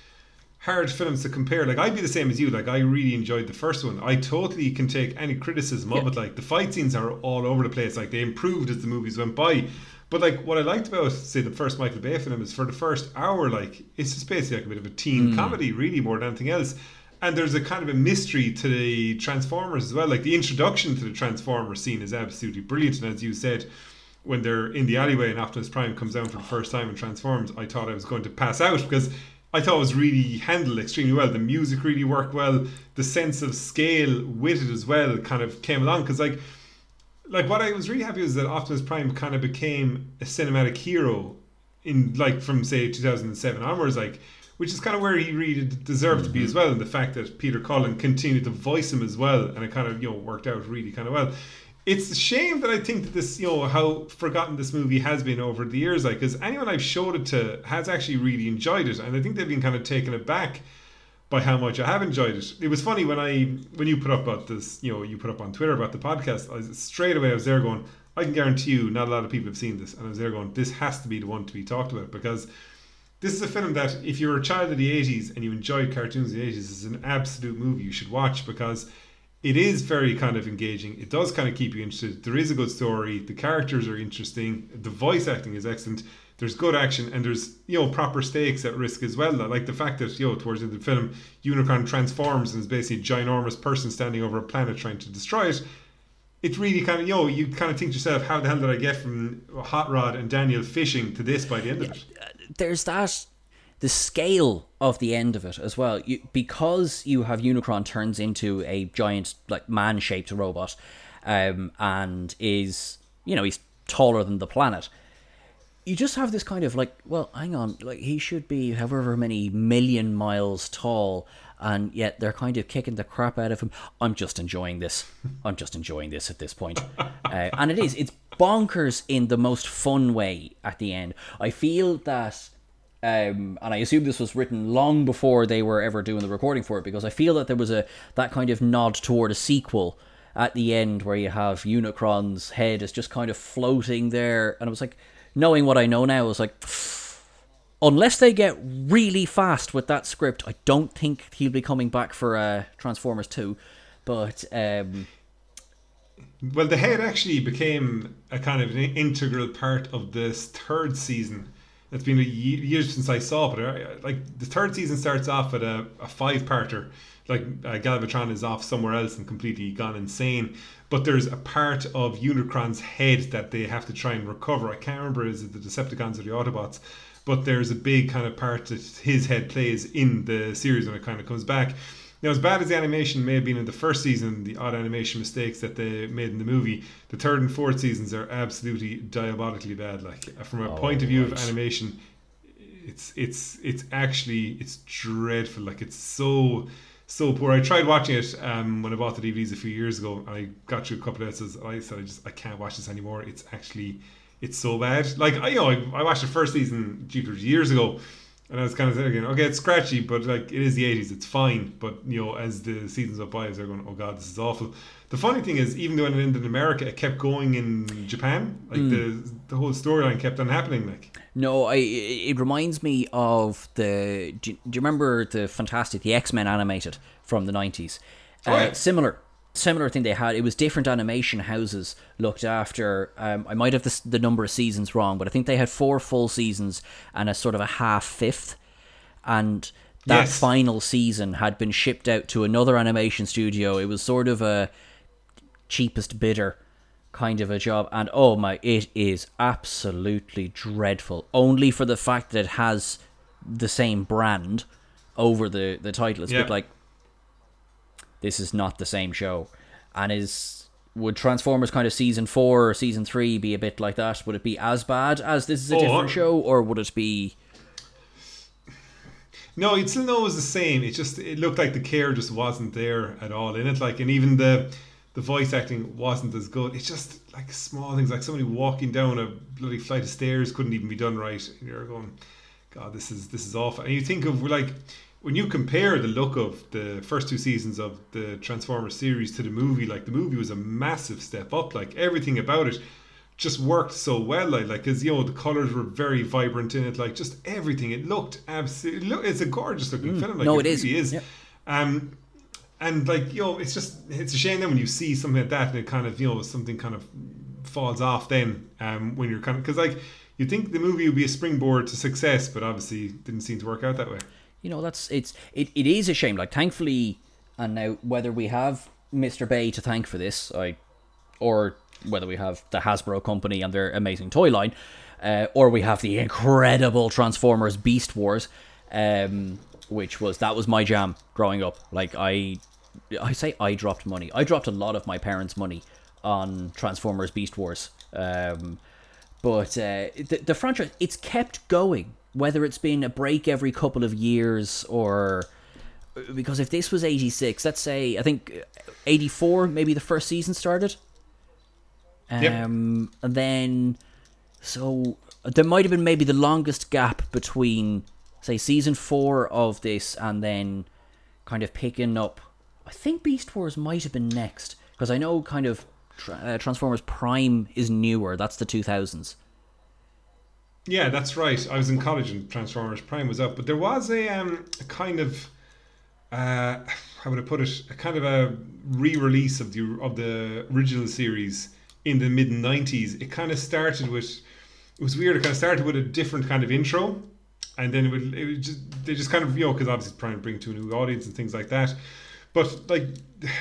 Speaker 2: hard films to compare. Like I'd be the same as you. Like I really enjoyed the first one. I totally can take any criticism of it. Like the fight scenes are all over the place. Like they improved as the movies went by. But like what I liked about say the first Michael Bay film is for the first hour, like it's just basically like a bit of a teen mm. comedy, really more than anything else. And there's a kind of a mystery to the Transformers as well. Like the introduction to the Transformers scene is absolutely brilliant. And as you said, when they're in the alleyway and Optimus Prime comes down for the first time and transforms, I thought I was going to pass out because I thought it was really handled extremely well. The music really worked well. The sense of scale with it as well kind of came along because like like what I was really happy was that Optimus Prime kind of became a cinematic hero in like from say 2007 onwards like which is kind of where he really deserved mm-hmm. to be as well and the fact that Peter Cullen continued to voice him as well and it kind of you know worked out really kind of well it's a shame that I think that this, you know, how forgotten this movie has been over the years. Like, because anyone I've showed it to has actually really enjoyed it, and I think they've been kind of taken aback by how much I have enjoyed it. It was funny when I when you put up about this, you know, you put up on Twitter about the podcast. I straight away I was there going, I can guarantee you, not a lot of people have seen this, and I was there going, this has to be the one to be talked about because this is a film that if you're a child of the 80s and you enjoyed cartoons in the 80s, this is an absolute movie you should watch because it is very kind of engaging. It does kind of keep you interested. There is a good story. The characters are interesting. The voice acting is excellent. There's good action and there's you know proper stakes at risk as well. Like the fact that you know towards the end of the film, Unicron transforms and is basically a ginormous person standing over a planet trying to destroy it. It's really kind of you know you kind of think to yourself, how the hell did I get from Hot Rod and Daniel fishing to this by the end of it?
Speaker 1: There's that the scale of the end of it as well. You, because you have Unicron turns into a giant like man shaped robot, um, and is you know he's taller than the planet. You just have this kind of like, well, hang on, like he should be however many million miles tall, and yet they're kind of kicking the crap out of him. I'm just enjoying this. I'm just enjoying this at this point, uh, and it is. It's bonkers in the most fun way at the end. I feel that um, and I assume this was written long before they were ever doing the recording for it because I feel that there was a that kind of nod toward a sequel at the end where you have Unicron's head is just kind of floating there, and I was like, knowing what I know now, I was like, unless they get really fast with that script, I don't think he'll be coming back for uh, Transformers Two, but. Um,
Speaker 2: well, the head actually became a kind of an integral part of this third season it's been a years since I saw it, but like the third season starts off at a, a five parter. Like uh, Galvatron is off somewhere else and completely gone insane. But there's a part of Unicron's head that they have to try and recover. I can't remember is it the Decepticons or the Autobots, but there's a big kind of part that his head plays in the series when it kind of comes back. Now, as bad as the animation may have been in the first season, the odd animation mistakes that they made in the movie, the third and fourth seasons are absolutely diabolically bad. Like from a oh, point of view right. of animation, it's it's it's actually it's dreadful. Like it's so so poor. I tried watching it um, when I bought the DVDs a few years ago. I got through a couple of episodes. I said I just I can't watch this anymore. It's actually it's so bad. Like I you know I, I watched the first season Jupiter years ago and I was kind of thinking, okay, it's scratchy, but like it is the eighties, it's fine. But you know, as the seasons went by, they're going, oh god, this is awful. The funny thing is, even though it ended in America, it kept going in Japan. Like mm. the the whole storyline kept on happening. Like
Speaker 1: no, I it reminds me of the. Do you, do you remember the fantastic the X Men animated from the nineties? Oh, uh. Similar similar thing they had. It was different animation houses looked after. Um, I might have the, the number of seasons wrong, but I think they had four full seasons and a sort of a half fifth. And that yes. final season had been shipped out to another animation studio. It was sort of a cheapest bidder kind of a job. And oh my, it is absolutely dreadful. Only for the fact that it has the same brand over the, the title. It's yeah. a bit like this is not the same show. And is would Transformers kind of season four or season three be a bit like that? Would it be as bad as this is a oh, different show, or would it be?
Speaker 2: No, you'd still know it was the same. It just it looked like the care just wasn't there at all in it. Like, and even the the voice acting wasn't as good. It's just like small things, like somebody walking down a bloody flight of stairs couldn't even be done right. And you're going, God, this is this is awful. And you think of like when you compare the look of the first two seasons of the Transformers series to the movie, like the movie was a massive step up. Like everything about it just worked so well. Like, like cause you know the colors were very vibrant in it. Like just everything. It looked absolutely. Look, it's a gorgeous looking mm, film. Like
Speaker 1: no,
Speaker 2: it,
Speaker 1: it really
Speaker 2: is. is. Um, and like you know, it's just it's a shame then when you see something like that and it kind of you know something kind of falls off then um, when you're kind of because like you think the movie would be a springboard to success, but obviously didn't seem to work out that way
Speaker 1: you know that's it's it, it is a shame like thankfully and now whether we have mr bay to thank for this i or whether we have the hasbro company and their amazing toy line uh, or we have the incredible transformers beast wars um, which was that was my jam growing up. Like I, I say I dropped money. I dropped a lot of my parents' money on Transformers Beast Wars. Um, but uh, the, the franchise it's kept going, whether it's been a break every couple of years or because if this was 86 let's say i think 84 maybe the first season started. Um
Speaker 2: Yep.
Speaker 1: and then so there might have been maybe the longest gap between say season 4 of this and then kind of picking up. I think beast wars might have been next because i know kind of uh, transformers prime is newer. That's the 2000s
Speaker 2: Yeah, that's right. I was in college and Transformers Prime was up, but there was a um a kind of uh how would I put it? A kind of a re-release of the of the original series in the mid '90s. It kind of started with it was weird. It kind of started with a different kind of intro, and then it would it would just they just kind of you know because obviously trying to bring to a new audience and things like that. But like,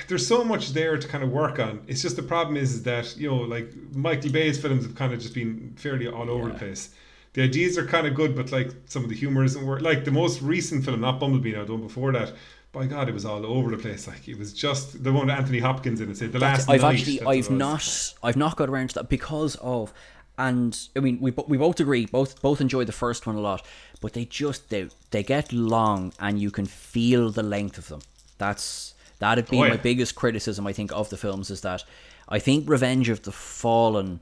Speaker 2: there's so much there to kind of work on. It's just the problem is, is that you know like Michael Bay's films have kind of just been fairly all over the place. The ideas are kind of good, but like some of the humor isn't work. Like the most recent film, not Bumblebee, now the one before that. By God, it was all over the place. Like it was just the one with Anthony Hopkins in it. Say the last.
Speaker 1: I've
Speaker 2: Night,
Speaker 1: actually I've not I've not got around to that because of and I mean we we both agree both both enjoy the first one a lot but they just they they get long and you can feel the length of them. That's that'd be
Speaker 2: Oh,
Speaker 1: my biggest criticism I think of the films is that I think Revenge of the Fallen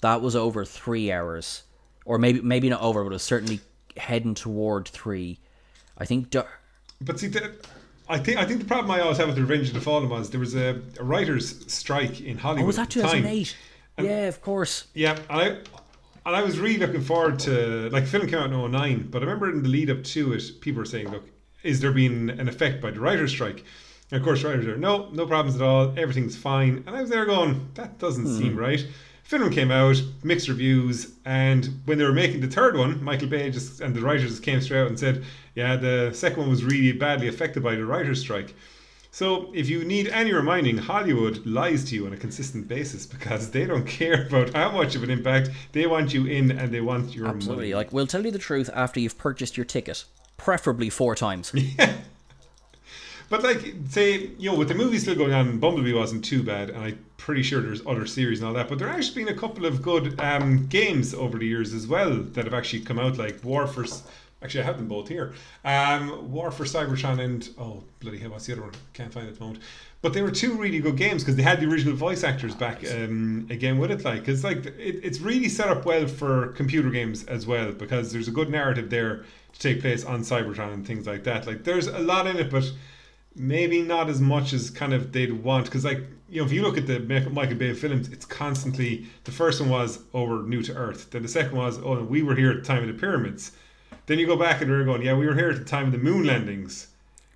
Speaker 1: that was over 3 hours or maybe maybe not over but it was certainly heading toward 3. I think Dar-
Speaker 2: But see, the, I think I think the problem I always have with Revenge of the Fallen was there was a, a writers' strike in Hollywood.
Speaker 1: Oh, was that
Speaker 2: at time.
Speaker 1: 2008? Yeah, of course.
Speaker 2: Yeah, and I and I was really looking forward to like film came out in 09, but I remember in the lead up to it, people were saying, "Look, is there been an effect by the writers' strike?" And of course, writers are no, no problems at all, everything's fine. And I was there going, "That doesn't hmm. seem right." Film came out, mixed reviews, and when they were making the third one, Michael Bay just and the writers just came straight out and said, "Yeah, the second one was really badly affected by the writers' strike." So, if you need any reminding, Hollywood lies to you on a consistent basis because they don't care about how much of an impact they want you in and they want your
Speaker 1: Absolutely.
Speaker 2: money.
Speaker 1: Like, we'll tell you the truth after you've purchased your ticket, preferably four times.
Speaker 2: But like, say, you know, with the movie still going on, Bumblebee wasn't too bad, and I'm pretty sure there's other series and all that. But there actually been a couple of good um, games over the years as well that have actually come out, like War for. Actually, I have them both here. Um, War for Cybertron and oh bloody hell, what's the other one? Can't find it at the moment. But they were two really good games because they had the original voice actors back um, again with it. Like, it's like it, it's really set up well for computer games as well because there's a good narrative there to take place on Cybertron and things like that. Like, there's a lot in it, but maybe not as much as kind of they'd want because like you know if you look at the Michael Bay films it's constantly the first one was oh, over new to earth then the second was oh we were here at the time of the pyramids then you go back and they're going yeah we were here at the time of the moon landings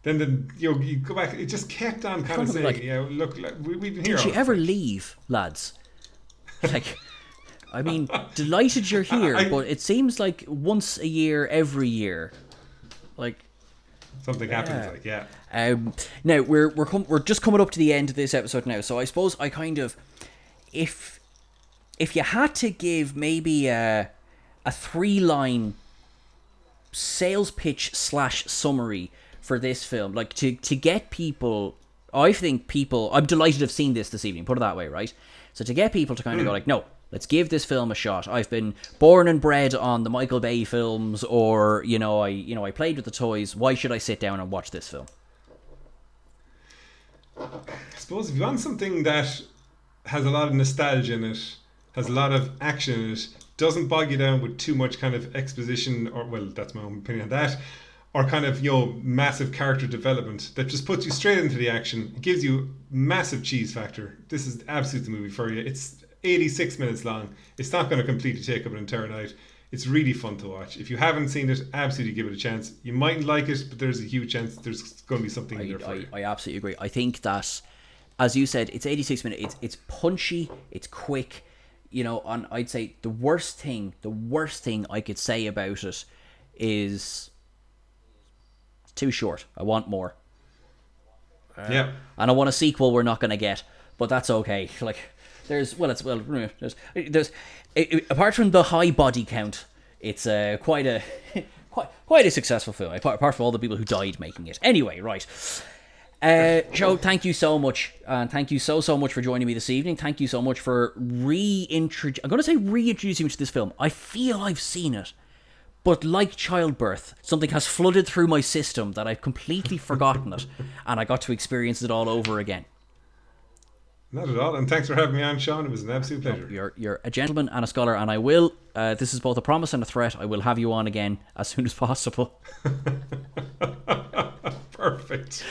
Speaker 2: then the you know you go back it just kept on kind of saying
Speaker 1: like-
Speaker 2: yeah look like, we, we've been here
Speaker 1: Did you ever leave, lads? Like, I mean, delighted you're here,
Speaker 2: I-
Speaker 1: but it seems like once a year, every year. Like,
Speaker 2: something happens
Speaker 1: Yeah.
Speaker 2: like yeah
Speaker 1: Um, now we're we're com- we're just coming up to the end of this episode now, so I suppose I kind of, if if you had to give maybe a a three line sales pitch slash summary for this film, like to to get people, I think people, I'm delighted to have seen this this evening. Put it that way, right? So to get people to kind of go like, no. Let's give this film a shot. I've been born and bred on the Michael Bay films, or you know, I you know I played with the toys. Why should I sit down and watch this film?
Speaker 2: I suppose if you want something that has a lot of nostalgia in it, has a lot of action in it, doesn't bog you down with too much kind of exposition, or well, that's my own opinion on that, or kind of you know massive character development that just puts you straight into the action. It gives you massive cheese factor. This is absolutely the movie for you. It's 86 minutes long. It's not going to completely take up an entire night. It's really fun to watch. If you haven't seen it, absolutely give it a chance. You mightn't like it, but there's a huge chance there's going to be something in there for
Speaker 1: I,
Speaker 2: you.
Speaker 1: I, I absolutely agree. I think that, as you said, it's 86 minutes. It's it's punchy. It's quick. You know, and I'd say the worst thing, the worst thing I could say about it is it's too short. I want more,
Speaker 2: yeah.
Speaker 1: and I want a sequel we're not going to get. But that's okay. Like, there's well, it's well, there's there's apart from the high body count, it's uh, quite a. Quite quite a successful film, apart, apart from all the people who died making it. Anyway, right. Uh, Joe, thank you so much, and thank you so so much for joining me this evening. Thank you so much for reintroducing. I'm going to say reintroducing me to this film. I feel I've seen it, but like childbirth, something has flooded through my system that I've completely forgotten it, and I got to experience it all over again.
Speaker 2: Not at all. And thanks for having me on, Sean. It was an absolute pleasure.
Speaker 1: You're you're a gentleman and a scholar, and I will. Uh, this is both a promise and a threat. I will have you on again as soon as possible.
Speaker 2: Perfect.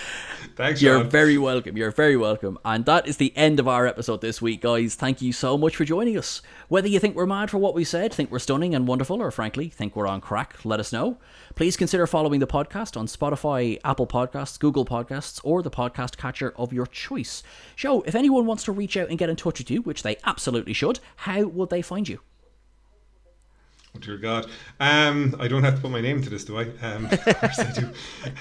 Speaker 2: Thanks,
Speaker 1: You're
Speaker 2: Sean.
Speaker 1: very welcome. You're very welcome. And that is the end of our episode this week, guys. Thank you so much for joining us. Whether you think we're mad for what we said, think we're stunning and wonderful, or frankly, think we're on crack, let us know. Please consider following the podcast on Spotify, Apple Podcasts, Google Podcasts, or the podcast catcher of your choice. Joe, if anyone wants to reach out and get in touch with you, which they absolutely should, how would they find you?
Speaker 2: Oh, dear God. Um, I don't have to put my name to this, do I? Um, of course I do.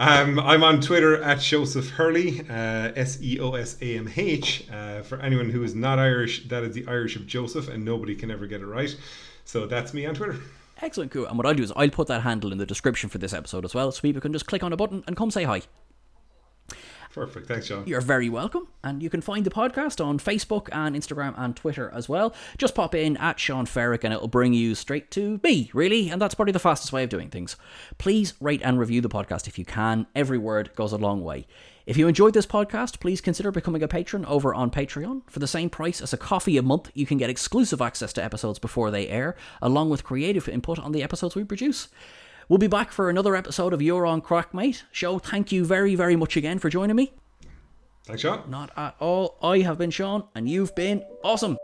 Speaker 2: Um, I'm on Twitter at Seosamh Hurley, uh, S E O S A M H. Uh, for anyone who is not Irish, that is the Irish of Joseph, and nobody can ever get it right. So that's me on Twitter.
Speaker 1: Excellent, cool. And what I'll do is I'll put that handle in the description for this episode as well, so people can just click on a button and come say hi.
Speaker 2: Perfect. Thanks, Sean.
Speaker 1: You're very welcome. And you can find the podcast on Facebook and Instagram and Twitter as well. Just pop in at Sean Ferrick and it'll bring you straight to me, really. And that's probably the fastest way of doing things. Please rate and review the podcast if you can. Every word goes a long way. If you enjoyed this podcast, please consider becoming a patron over on Patreon. For the same price as a coffee a month, you can get exclusive access to episodes before they air, along with creative input on the episodes we produce. We'll be back for another episode of You're on Crack, mate. Show, thank you very, very much again for joining me.
Speaker 2: Thanks, Sean.
Speaker 1: Not at all. I have been Sean, and you've been awesome.